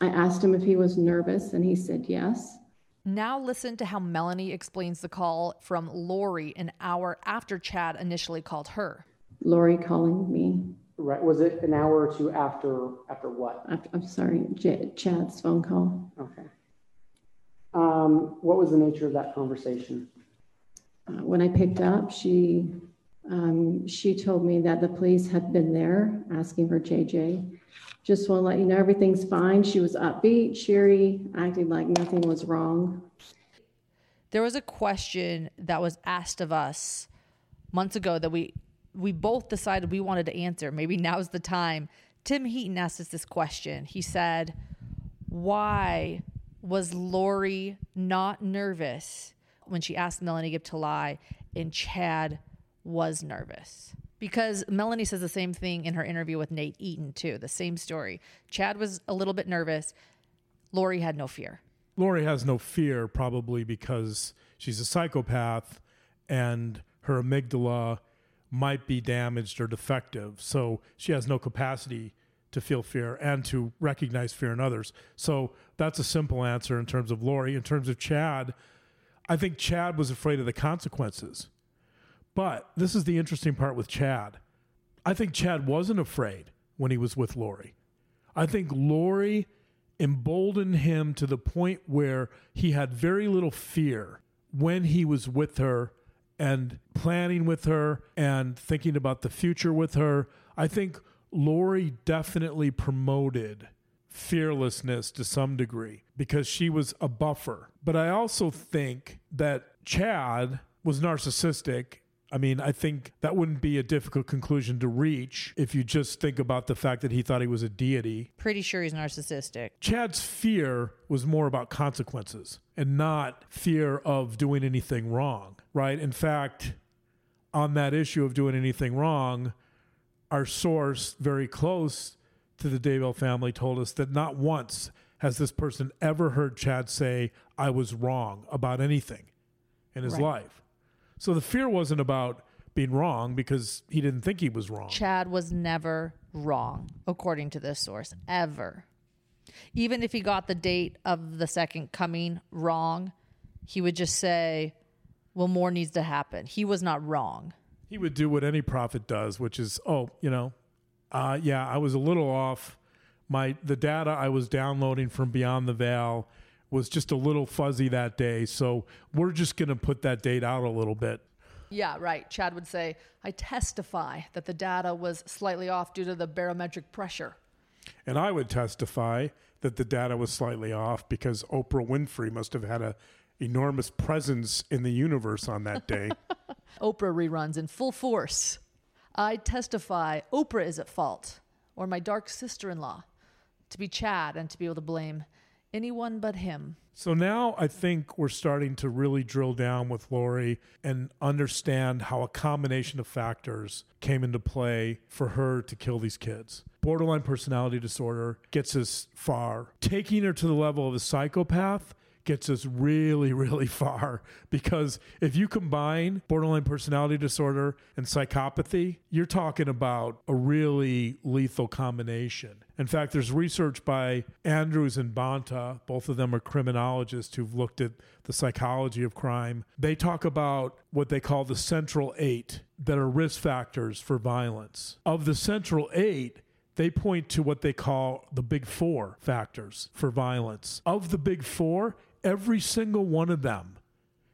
[SPEAKER 22] I asked him if he was nervous, and he said yes.
[SPEAKER 1] Now listen to how Melanie explains the call from Lori an hour after Chad initially called her.
[SPEAKER 22] Lori calling me.
[SPEAKER 20] Right. Was it an hour or two after after what?
[SPEAKER 22] After, I'm sorry, J- Chad's phone call.
[SPEAKER 20] Okay. Um, what was the nature of that conversation?
[SPEAKER 22] Uh, when I picked up, she um, she told me that the police had been there asking for JJ. Just want to let you know everything's fine. She was upbeat, cheery, acting like nothing was wrong.
[SPEAKER 1] There was a question that was asked of us months ago that we we both decided we wanted to answer. Maybe now's the time. Tim Heaton asked us this question. He said, "Why was Lori not nervous when she asked Melanie Gibb to lie and Chad was nervous?" Because Melanie says the same thing in her interview with Nate Eaton too. The same story. Chad was a little bit nervous. Lori had no fear.
[SPEAKER 5] Lori has no fear, probably because she's a psychopath and her amygdala might be damaged or defective. So she has no capacity to feel fear and to recognize fear in others. So that's a simple answer in terms of Lori. In terms of Chad, I think Chad was afraid of the consequences. But this is the interesting part with Chad. I think Chad wasn't afraid when he was with Lori. I think Lori emboldened him to the point where he had very little fear when he was with her and planning with her and thinking about the future with her. I think Lori definitely promoted fearlessness to some degree because she was a buffer. But I also think that Chad was narcissistic I mean, I think that wouldn't be a difficult conclusion to reach if you just think about the fact that he thought he was a deity.
[SPEAKER 1] Pretty sure he's narcissistic.
[SPEAKER 5] Chad's fear was more about consequences and not fear of doing anything wrong, right? In fact, on that issue of doing anything wrong, our source very close to the Daybell family told us that not once has this person ever heard Chad say, I was wrong about anything in his
[SPEAKER 1] Right.
[SPEAKER 5] life. So the fear wasn't about being wrong because he didn't think he was wrong.
[SPEAKER 1] Chad was never wrong, according to this source, ever. Even if he got the date of the second coming wrong, he would just say, well, more needs to happen. He was not wrong.
[SPEAKER 5] He would do what any prophet does, which is, oh, you know, uh, yeah, I was a little off. My the data I was downloading from Beyond the Veil was just a little fuzzy that day, so we're just going to put that date out a little bit.
[SPEAKER 1] Yeah, right. Chad would say, I testify that the data was slightly off due to the barometric pressure.
[SPEAKER 5] And I would testify that the data was slightly off because Oprah Winfrey must have had a enormous presence in the universe on that day.
[SPEAKER 1] Oprah reruns in full force. I testify Oprah is at fault, or my dark sister in law, to be Chad and to be able to blame anyone but him.
[SPEAKER 5] So now I think we're starting to really drill down with Lori and understand how a combination of factors came into play for her to kill these kids. Borderline personality disorder gets us far. Taking her to the level of a psychopath gets us really, really far because if you combine borderline personality disorder and psychopathy, you're talking about a really lethal combination. In fact, there's research by Andrews and Bonta, both of them are criminologists who've looked at the psychology of crime. They talk about what they call the central eight that are risk factors for violence. Of the central eight, they point to what they call the big four factors for violence. Of the big four, every single one of them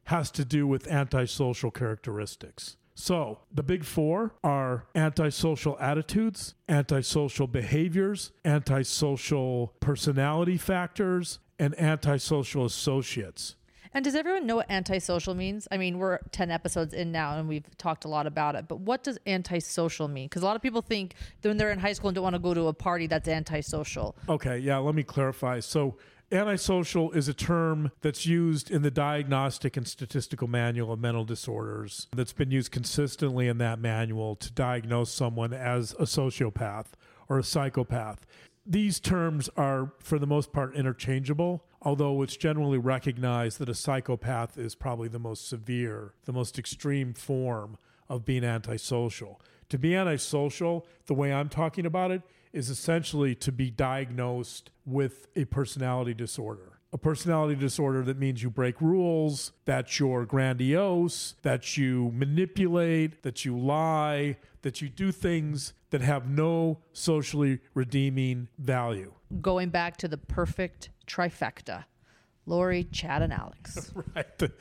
[SPEAKER 5] has to do with antisocial characteristics. So, the big four are antisocial attitudes, antisocial behaviors, antisocial personality factors, and antisocial associates.
[SPEAKER 1] And does everyone know what antisocial means? I mean, we're 10 episodes in now and we've talked a lot about it, but what does antisocial mean? Because a lot of people think that when they're in high school and don't want to go to a party, that's antisocial.
[SPEAKER 5] Okay, yeah, let me clarify. So, Antisocial is a term that's used in the Diagnostic and Statistical Manual of Mental Disorders that's been used consistently in that manual to diagnose someone as a sociopath or a psychopath. These terms are, for the most part, interchangeable, although it's generally recognized that a psychopath is probably the most severe, the most extreme form of being antisocial. To be antisocial, the way I'm talking about it, is essentially to be diagnosed with a personality disorder. A personality disorder that means you break rules, that you're grandiose, that you manipulate, that you lie, that you do things that have no socially redeeming value.
[SPEAKER 1] Going back to the perfect trifecta Lori, Chad, and Alex.
[SPEAKER 5] right. The,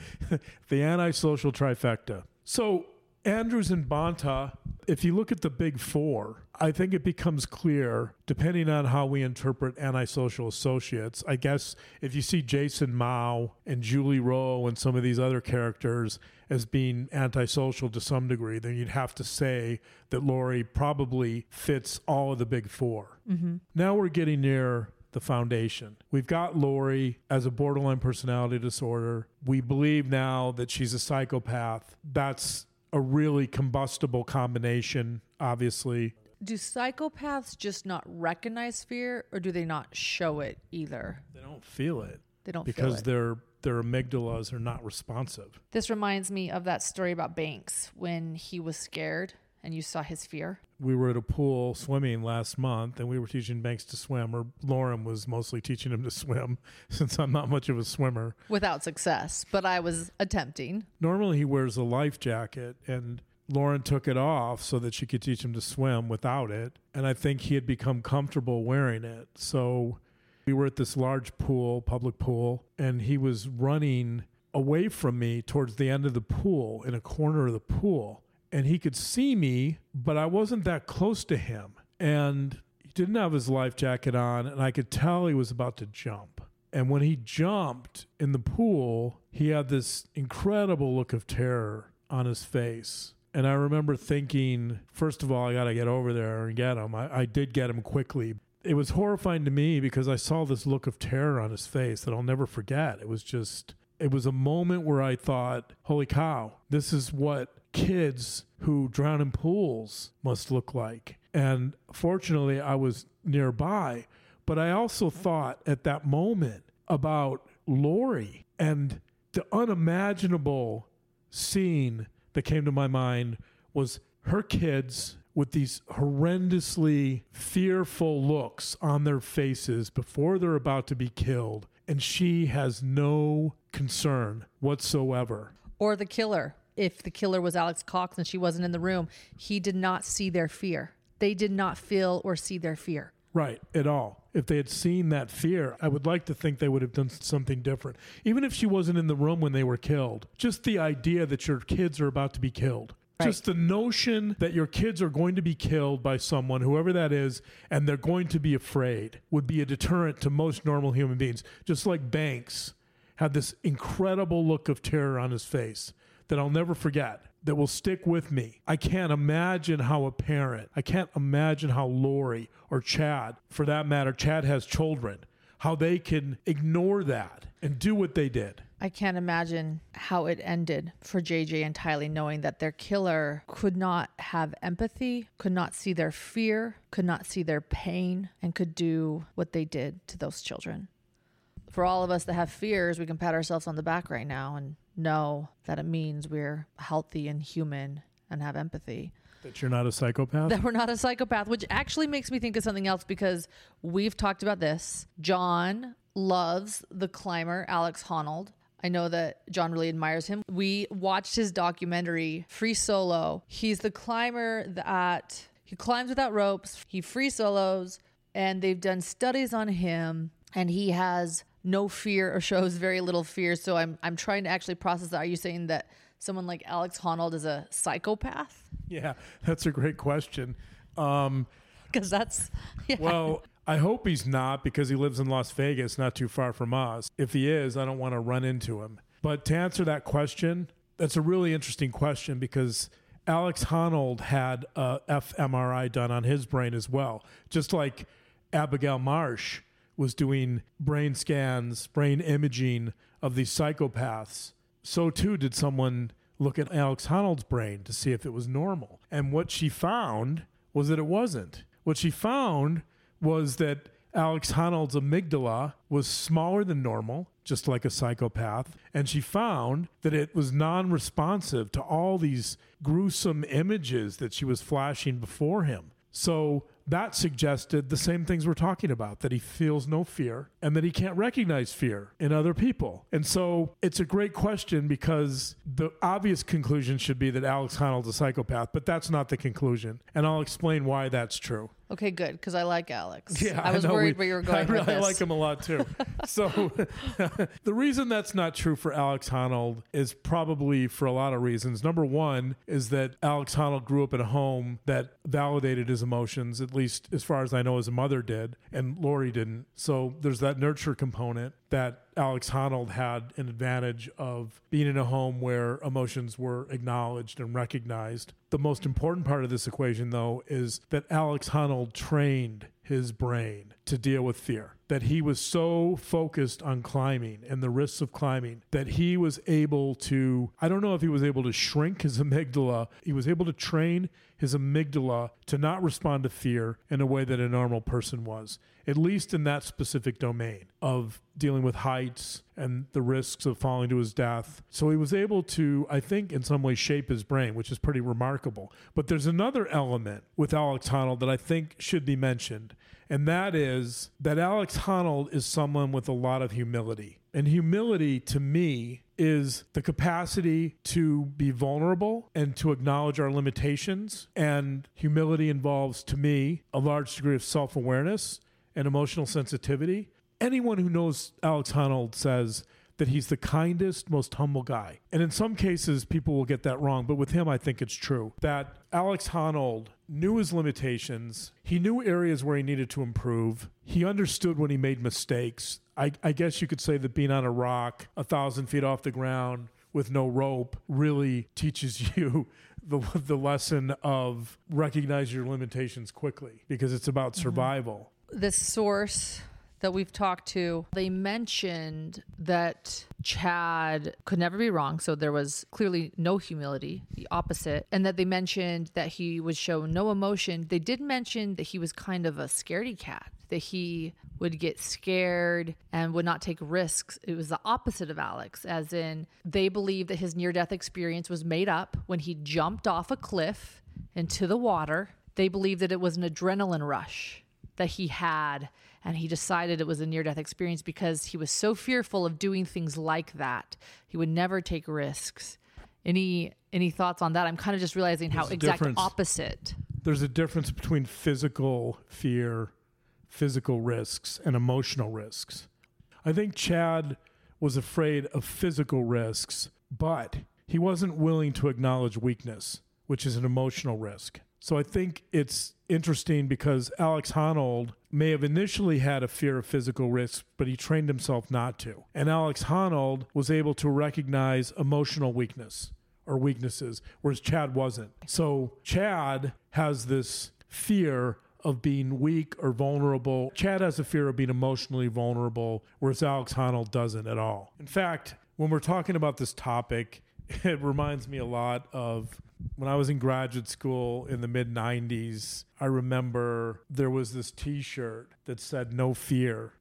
[SPEAKER 5] the antisocial trifecta. So, Andrews and Bonta, if you look at the big four, I think it becomes clear, depending on how we interpret antisocial associates. I guess if you see Jason Mao and Julie Rowe and some of these other characters as being antisocial to some degree, then you'd have to say that Lori probably fits all of the big 4
[SPEAKER 1] Mm-hmm.
[SPEAKER 5] Now we're getting near the foundation. We've got Lori as a borderline personality disorder. We believe now that she's a psychopath. That's a really combustible combination, obviously.
[SPEAKER 1] Do psychopaths just not recognize fear or do they not show it either?
[SPEAKER 5] They don't feel it.
[SPEAKER 1] They don't
[SPEAKER 5] because
[SPEAKER 1] feel it.
[SPEAKER 5] their their amygdalas are not responsive.
[SPEAKER 1] This reminds me of that story about Banks when he was scared and you saw his fear.
[SPEAKER 5] We were at a pool swimming last month and we were teaching Banks to swim, or Lauren was mostly teaching him to swim since I'm not much of a swimmer.
[SPEAKER 1] Without success, but I was attempting.
[SPEAKER 5] Normally he wears a life jacket and Lauren took it off so that she could teach him to swim without it. And I think he had become comfortable wearing it. So we were at this large pool, public pool, and he was running away from me towards the end of the pool in a corner of the pool. And he could see me, but I wasn't that close to him. And he didn't have his life jacket on, and I could tell he was about to jump. And when he jumped in the pool, he had this incredible look of terror on his face. And I remember thinking, first of all, I got to get over there and get him. I, I did get him quickly. It was horrifying to me because I saw this look of terror on his face that I'll never forget. It was just, it was a moment where I thought, holy cow, this is what kids who drown in pools must look like. And fortunately, I was nearby. But I also thought at that moment about Lori and the unimaginable scene that came to my mind was her kids with these horrendously fearful looks on their faces before they're about to be killed. And she has no concern whatsoever.
[SPEAKER 1] Or the killer. If the killer was Alex Cox and she wasn't in the room, he did not see their fear. They did not feel or see their fear.
[SPEAKER 5] Right, at all. If they had seen that fear, I would like to think they would have done something different. Even if she wasn't in the room when they were killed, just the idea that your kids are about to be killed. Just the notion that your kids are going to be killed by someone, whoever that is, and they're going to be afraid would be a deterrent to most normal human beings. Just like Banks had this incredible look of terror on his face that I'll never forget, that will stick with me. I can't imagine how a parent, I can't imagine how Lori or Chad, for that matter, Chad has children, how they can ignore that and do what they did.
[SPEAKER 1] I can't imagine how it ended for JJ and Tylee, knowing that their killer could not have empathy, could not see their fear, could not see their pain, and could do what they did to those children. For all of us that have fears, we can pat ourselves on the back right now and know that it means we're healthy and human and have empathy.
[SPEAKER 5] That you're not a psychopath?
[SPEAKER 1] That we're not a psychopath, which actually makes me think of something else because we've talked about this. John loves the climber, Alex Honnold. I know that John really admires him. We watched his documentary, Free Solo. He's the climber that he climbs without ropes, he free solos, and they've done studies on him, and he has no fear or shows very little fear. So I'm I'm trying to actually process that. Are you saying that someone like Alex Honnold is a psychopath?
[SPEAKER 5] Yeah, that's a great question. Um,
[SPEAKER 1] Because that's yeah.
[SPEAKER 5] well, I hope he's not because he lives in Las Vegas, not too far from us. If he is, I don't want to run into him. But to answer that question, that's a really interesting question because Alex Honnold had a fMRI done on his brain as well, just like Abigail Marsh was doing brain scans, brain imaging of these psychopaths, so too did someone look at Alex Honnold's brain to see if it was normal. And what she found was that it wasn't. What she found was that Alex Honnold's amygdala was smaller than normal, just like a psychopath. And she found that it was non responsive to all these gruesome images that she was flashing before him. So that suggested the same things we're talking about that he feels no fear and that he can't recognize fear in other people. And so it's a great question because the obvious conclusion should be that Alex Honnold's a psychopath, but that's not the conclusion. And I'll explain why that's true.
[SPEAKER 1] Okay, good, because I like Alex.
[SPEAKER 5] Yeah,
[SPEAKER 1] I was
[SPEAKER 5] know
[SPEAKER 1] worried
[SPEAKER 5] we-
[SPEAKER 1] where you were going
[SPEAKER 5] I
[SPEAKER 1] with
[SPEAKER 5] really
[SPEAKER 1] this.
[SPEAKER 5] like him a lot too. so the reason that's not true for Alex Honnold is probably for a lot of reasons. Number one is that Alex Honnold grew up in a home that validated his emotions, at least as far as I know, his mother did, and Lori didn't. So there's that nurture component that Alex Honnold had an advantage of being in a home where emotions were acknowledged and recognized. The most important part of this equation, though, is that Alex Honnold trained his brain to deal with fear. That he was so focused on climbing and the risks of climbing that he was able to, I don't know if he was able to shrink his amygdala, he was able to train his amygdala to not respond to fear in a way that a normal person was, at least in that specific domain of dealing with heights and the risks of falling to his death. So he was able to, I think, in some way shape his brain, which is pretty remarkable. But there's another element with Alex Honnold that I think should be mentioned, and that is that Alex Honnold is someone with a lot of humility. And humility to me is the capacity to be vulnerable and to acknowledge our limitations. And humility involves, to me, a large degree of self awareness and emotional sensitivity. Anyone who knows Alex Honnold says that he's the kindest, most humble guy. And in some cases, people will get that wrong, but with him, I think it's true that Alex Honnold knew his limitations. He knew areas where he needed to improve. He understood when he made mistakes. I, I guess you could say that being on a rock a thousand feet off the ground with no rope really teaches you the, the lesson of recognize your limitations quickly because it's about mm-hmm. survival.
[SPEAKER 1] this source that we've talked to, they mentioned that Chad could never be wrong. So there was clearly no humility, the opposite. And that they mentioned that he would show no emotion. They did mention that he was kind of a scaredy cat, that he would get scared and would not take risks. It was the opposite of Alex, as in they believe that his near death experience was made up when he jumped off a cliff into the water. They believe that it was an adrenaline rush that he had and he decided it was a near death experience because he was so fearful of doing things like that he would never take risks any any thoughts on that i'm kind of just realizing how
[SPEAKER 5] There's a
[SPEAKER 1] exact
[SPEAKER 5] difference.
[SPEAKER 1] opposite
[SPEAKER 5] There's a difference between physical fear, physical risks, and emotional risks. I think Chad was afraid of physical risks, but he wasn't willing to acknowledge weakness, which is an emotional risk. So I think it's interesting because Alex Honnold may have initially had a fear of physical risk, but he trained himself not to. And Alex Honnold was able to recognize emotional weakness or weaknesses, whereas Chad wasn't. So Chad has this fear of being weak or vulnerable. Chad has a fear of being emotionally vulnerable, whereas Alex Honnold doesn't at all. In fact, when we're talking about this topic, it reminds me a lot of when I was in graduate school in the mid 90s. I remember there was this t shirt that said, No fear.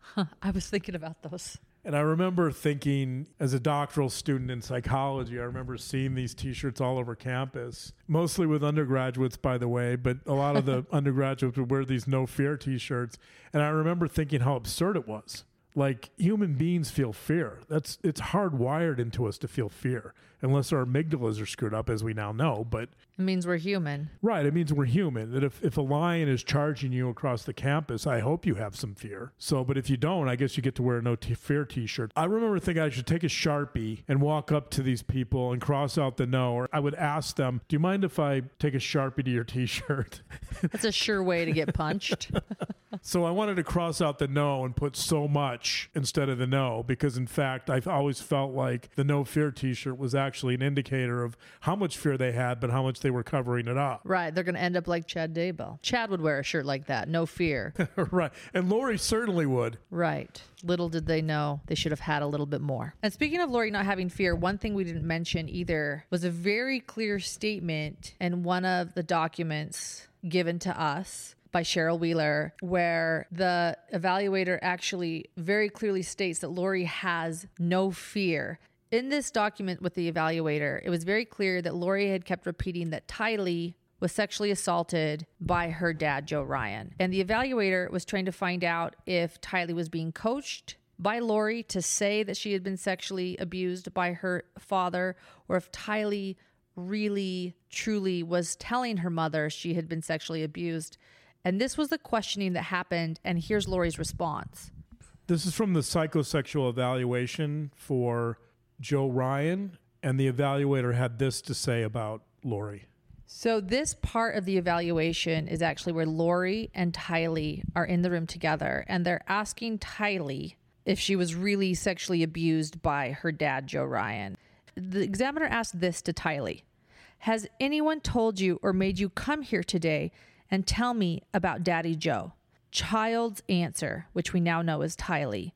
[SPEAKER 1] i was thinking about those
[SPEAKER 5] And I remember thinking, as a doctoral student in psychology, I remember seeing these t shirts all over campus, mostly with undergraduates, by the way, but a lot of the undergraduates would wear these no fear t shirts. And I remember thinking how absurd it was. Like human beings feel fear. That's it's hardwired into us to feel fear, unless our amygdalas are screwed up, as we now know. But
[SPEAKER 1] it means we're human
[SPEAKER 5] Right. It means we're human. That if, if a lion is charging you across the campus, I hope you have some fear. So, but if you don't, I guess you get to wear a no t- fear t shirt. I remember thinking I should take a Sharpie and walk up to these people and cross out the no. Or I would ask them, Do you mind if I take a Sharpie to your t shirt?
[SPEAKER 1] that's a sure way to get punched
[SPEAKER 5] So I wanted to cross out the no and put so much instead of the no because, in fact, I've always felt like the no fear t shirt was actually an indicator of how much fear they had, but how much they were covering it up.
[SPEAKER 1] Right. They're going to end up like Chad Daybell. Chad would wear a shirt like that. No fear.
[SPEAKER 5] right. And Lori certainly would.
[SPEAKER 1] Right. Little did they know they should have had a little bit more. And speaking of Lori not having fear, one thing we didn't mention either was a very clear statement in one of the documents given to us by Cheryl Wheeler, where the evaluator actually very clearly states that Lori has no fear. In this document with the evaluator, it was very clear that Lori had kept repeating that Tylee was sexually assaulted by her dad, Joe Ryan. And the evaluator was trying to find out if Tylee was being coached by Lori to say that she had been sexually abused by her father, or if Tylee really, truly was telling her mother she had been sexually abused. And this was the questioning that happened. And here's Lori's response.
[SPEAKER 5] This is from the psychosexual evaluation for Joe Ryan, and the evaluator had this to say about Lori.
[SPEAKER 1] So, this part of the evaluation is actually where Lori and Tylee are in the room together, and they're asking Tylee if she was really sexually abused by her dad, Joe Ryan. The examiner asked this to Tylee Has anyone told you or made you come here today and tell me about Daddy Joe? Child's answer, which we now know is Tylee.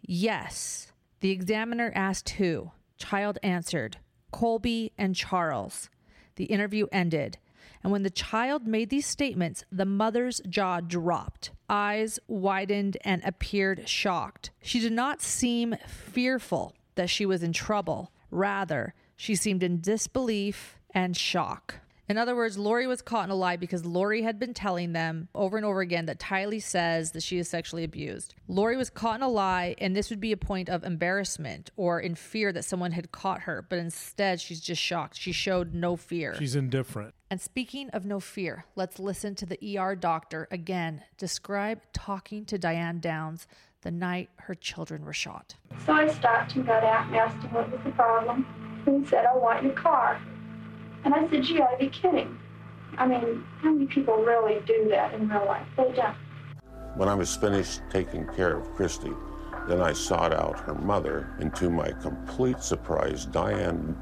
[SPEAKER 1] Yes. The examiner asked who. Child answered, Colby and Charles. The interview ended. And when the child made these statements, the mother's jaw dropped, eyes widened, and appeared shocked. She did not seem fearful that she was in trouble. Rather, she seemed in disbelief and shock. In other words, Lori was caught in a lie because Lori had been telling them over and over again that Tylee says that she is sexually abused. Lori was caught in a lie, and this would be a point of embarrassment or in fear that someone had caught her. But instead, she's just shocked. She showed no fear.
[SPEAKER 5] She's indifferent.
[SPEAKER 1] And speaking of no fear, let's listen to the ER doctor again describe talking to Diane Downs the night her children were shot.
[SPEAKER 3] So I stopped and got out and asked him what was the problem. And he said, I want your car. And I said, gee, gotta be kidding. I mean, how many people really do that in real life? They don't.
[SPEAKER 6] When I was finished taking care of Christie, then I sought out her mother, and to my complete surprise, Diane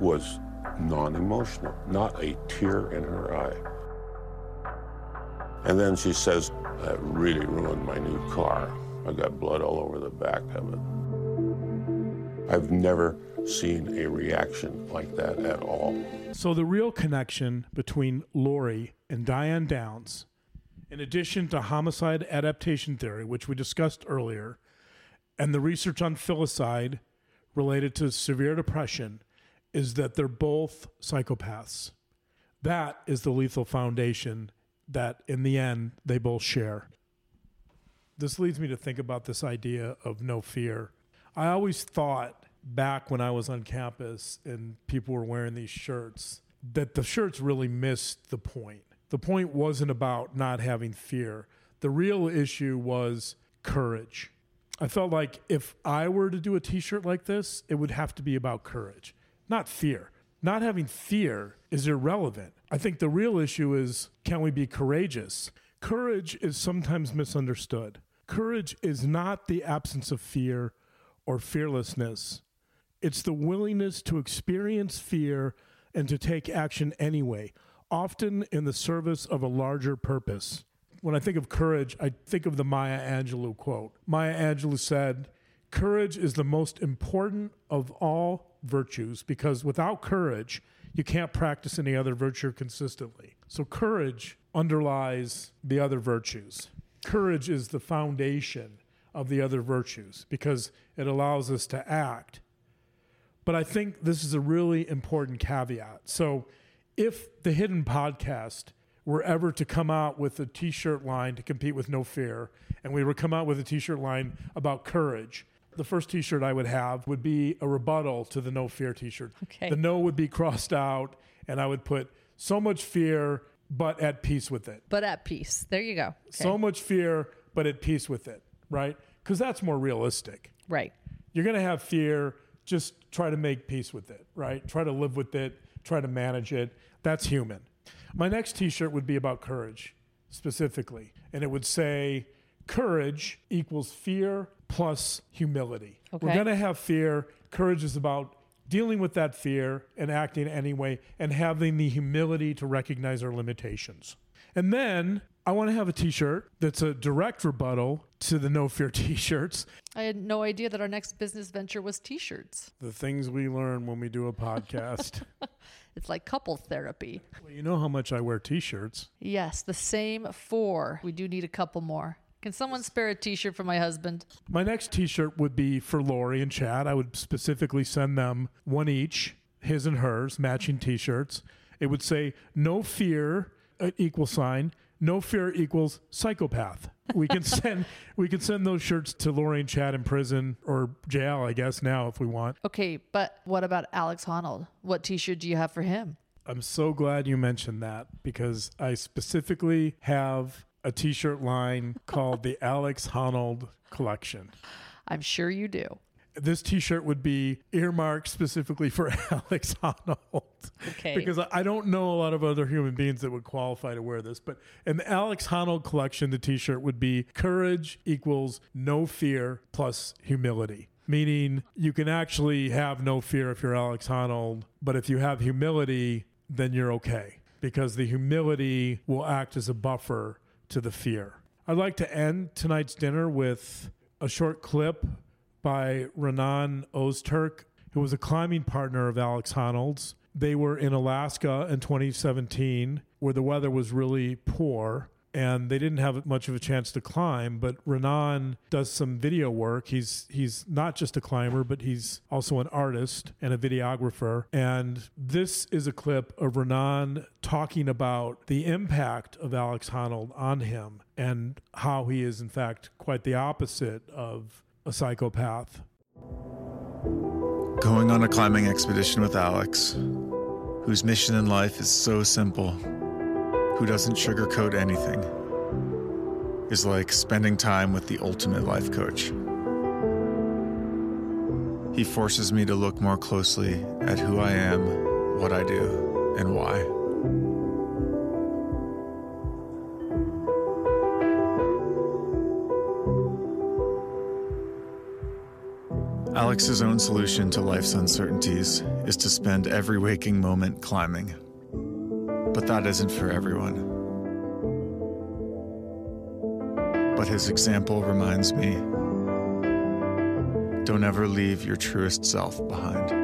[SPEAKER 6] was non emotional, not a tear in her eye. And then she says, That really ruined my new car. I got blood all over the back of it. I've never seen a reaction like that at all.
[SPEAKER 5] So, the real connection between Lori and Diane Downs, in addition to homicide adaptation theory, which we discussed earlier, and the research on filicide related to severe depression, is that they're both psychopaths. That is the lethal foundation that, in the end, they both share. This leads me to think about this idea of no fear. I always thought back when I was on campus and people were wearing these shirts that the shirts really missed the point. The point wasn't about not having fear. The real issue was courage. I felt like if I were to do a t shirt like this, it would have to be about courage, not fear. Not having fear is irrelevant. I think the real issue is can we be courageous? Courage is sometimes misunderstood. Courage is not the absence of fear or fearlessness. It's the willingness to experience fear and to take action anyway, often in the service of a larger purpose. When I think of courage, I think of the Maya Angelou quote. Maya Angelou said, Courage is the most important of all virtues because without courage, you can't practice any other virtue consistently. So, courage underlies the other virtues. Courage is the foundation of the other virtues because it allows us to act. But I think this is a really important caveat. So, if the Hidden Podcast were ever to come out with a t shirt line to compete with No Fear, and we would come out with a t shirt line about courage, the first t shirt I would have would be a rebuttal to the No Fear t shirt.
[SPEAKER 1] Okay.
[SPEAKER 5] The no would be crossed out, and I would put so much fear, but at peace with it.
[SPEAKER 1] But at peace. There you go. Okay.
[SPEAKER 5] So much fear, but at peace with it, right? Because that's more realistic.
[SPEAKER 1] Right.
[SPEAKER 5] You're going to have fear, just try to make peace with it, right? Try to live with it, try to manage it. That's human. My next t shirt would be about courage. specifically. And it would say courage equals fear plus humility. We're going to have fear. Courage is about dealing with that fear and acting anyway and having the humility to recognize our limitations. And then I want to have a t shirt that's a direct rebuttal to the no fear t shirts.
[SPEAKER 1] I had no idea that our next business venture was t shirts.
[SPEAKER 5] The things we learn when we do a podcast.
[SPEAKER 1] It's like couple therapy.
[SPEAKER 5] well, you know how much I wear t shirts.
[SPEAKER 1] Yes, the same four. We do need a couple more. Can someone spare a t shirt for my husband?
[SPEAKER 5] My next t shirt would be for Lori and Chad. I would specifically send them one each, his and hers, matching t shirts. It would say, no fear, uh, equal sign, no fear equals psychopath. We can send we can send those shirts to Lori and Chad in prison or jail, I guess, now if we want.
[SPEAKER 1] Okay, but what about Alex Honnold? What t shirt do you have for him?
[SPEAKER 5] I'm so glad you mentioned that because I specifically have a t shirt line called the Alex Honnold Collection.
[SPEAKER 1] I'm sure you do.
[SPEAKER 5] This T-shirt would be earmarked specifically for Alex Honnold.
[SPEAKER 1] Okay.
[SPEAKER 5] Because I- I don't know a lot of other human beings that would qualify to wear this. But in the Alex Honnold collection, the T-shirt would be courage equals no fear plus humility. Meaning you can actually have no fear if you're Alex Honnold, but if you have humility, then you're okay. Because the humility will act as a buffer to the fear. I'd like to end tonight's dinner with a short clip by Renan Ozturk, who was a climbing partner of Alex Honnold's. They were in Alaska in 2017, where the weather was really poor and they didn't have much of a chance to climb. But Renan does some video work. He's he's not just a climber, but he's also an artist and a videographer. And this is a clip of Renan talking about the impact of Alex Honnold on him and how he is in fact quite the opposite of a psychopath.
[SPEAKER 23] Going on a climbing expedition with Alex, whose mission in life is so simple, who doesn't sugarcoat anything, is like spending time with the ultimate life coach. He forces me to look more closely at who I am, what I do, and why. Alex's own solution to life's uncertainties is to spend every waking moment climbing. But that isn't for everyone. But his example reminds me don't ever leave your truest self behind.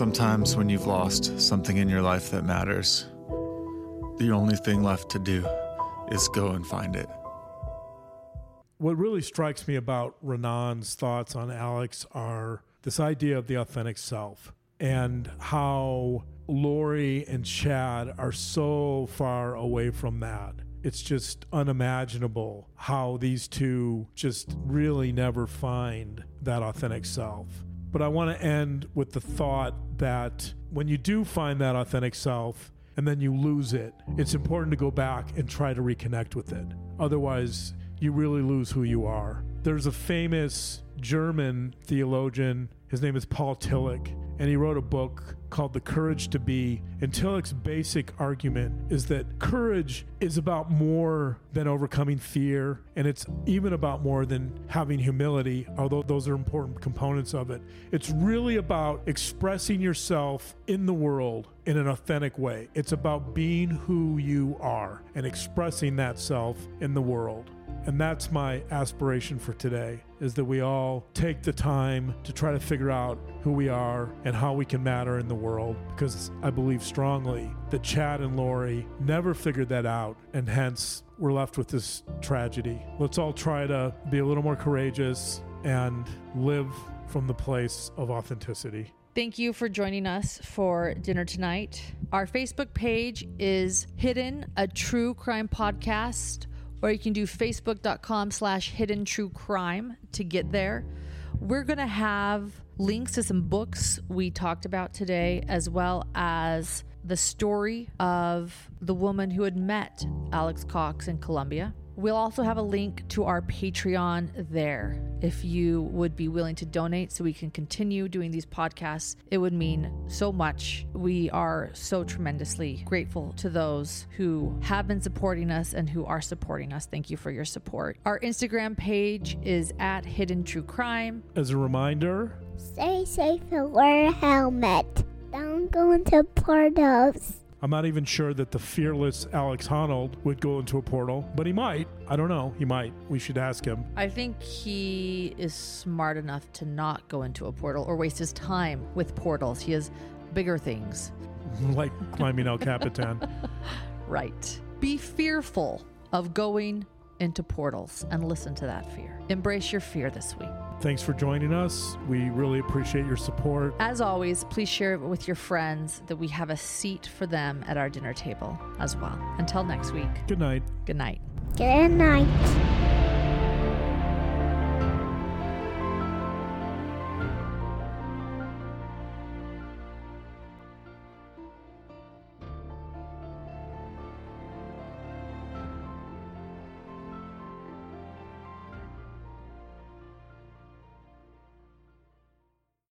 [SPEAKER 23] Sometimes, when you've lost something in your life that matters, the only thing left to do is go and find it.
[SPEAKER 5] What really strikes me about Renan's thoughts on Alex are this idea of the authentic self and how Lori and Chad are so far away from that. It's just unimaginable how these two just really never find that authentic self. But I want to end with the thought that when you do find that authentic self and then you lose it, it's important to go back and try to reconnect with it. Otherwise, you really lose who you are. There's a famous German theologian, his name is Paul Tillich, and he wrote a book called The Courage to Be. And Tillich's basic argument is that courage is about more than overcoming fear, and it's even about more than having humility, although those are important components of it. It's really about expressing yourself in the world in an authentic way. It's about being who you are and expressing that self in the world. And that's my aspiration for today is that we all take the time to try to figure out who we are and how we can matter in the world because I believe strongly that Chad and Lori never figured that out and hence we're left with this tragedy. Let's all try to be a little more courageous and live from the place of authenticity.
[SPEAKER 1] Thank you for joining us for dinner tonight. Our Facebook page is Hidden, a true crime podcast, or you can do facebook.com slash hidden true crime to get there. We're going to have links to some books we talked about today, as well as the story of the woman who had met Alex Cox in Colombia. We'll also have a link to our Patreon there. If you would be willing to donate so we can continue doing these podcasts, it would mean so much. We are so tremendously grateful to those who have been supporting us and who are supporting us. Thank you for your support. Our Instagram page is at Hidden True Crime.
[SPEAKER 5] As a reminder,
[SPEAKER 24] Stay safe and wear a helmet. Don't go into portals.
[SPEAKER 5] I'm not even sure that the fearless Alex Honnold would go into a portal, but he might. I don't know. He might. We should ask him.
[SPEAKER 1] I think he is smart enough to not go into a portal or waste his time with portals. He has bigger things.
[SPEAKER 5] like climbing El Capitan.
[SPEAKER 1] Right. Be fearful of going into portals and listen to that fear. Embrace your fear this week.
[SPEAKER 5] Thanks for joining us. We really appreciate your support.
[SPEAKER 1] As always, please share it with your friends that we have a seat for them at our dinner table as well. Until next week.
[SPEAKER 5] Good night.
[SPEAKER 1] Good night.
[SPEAKER 24] Good night.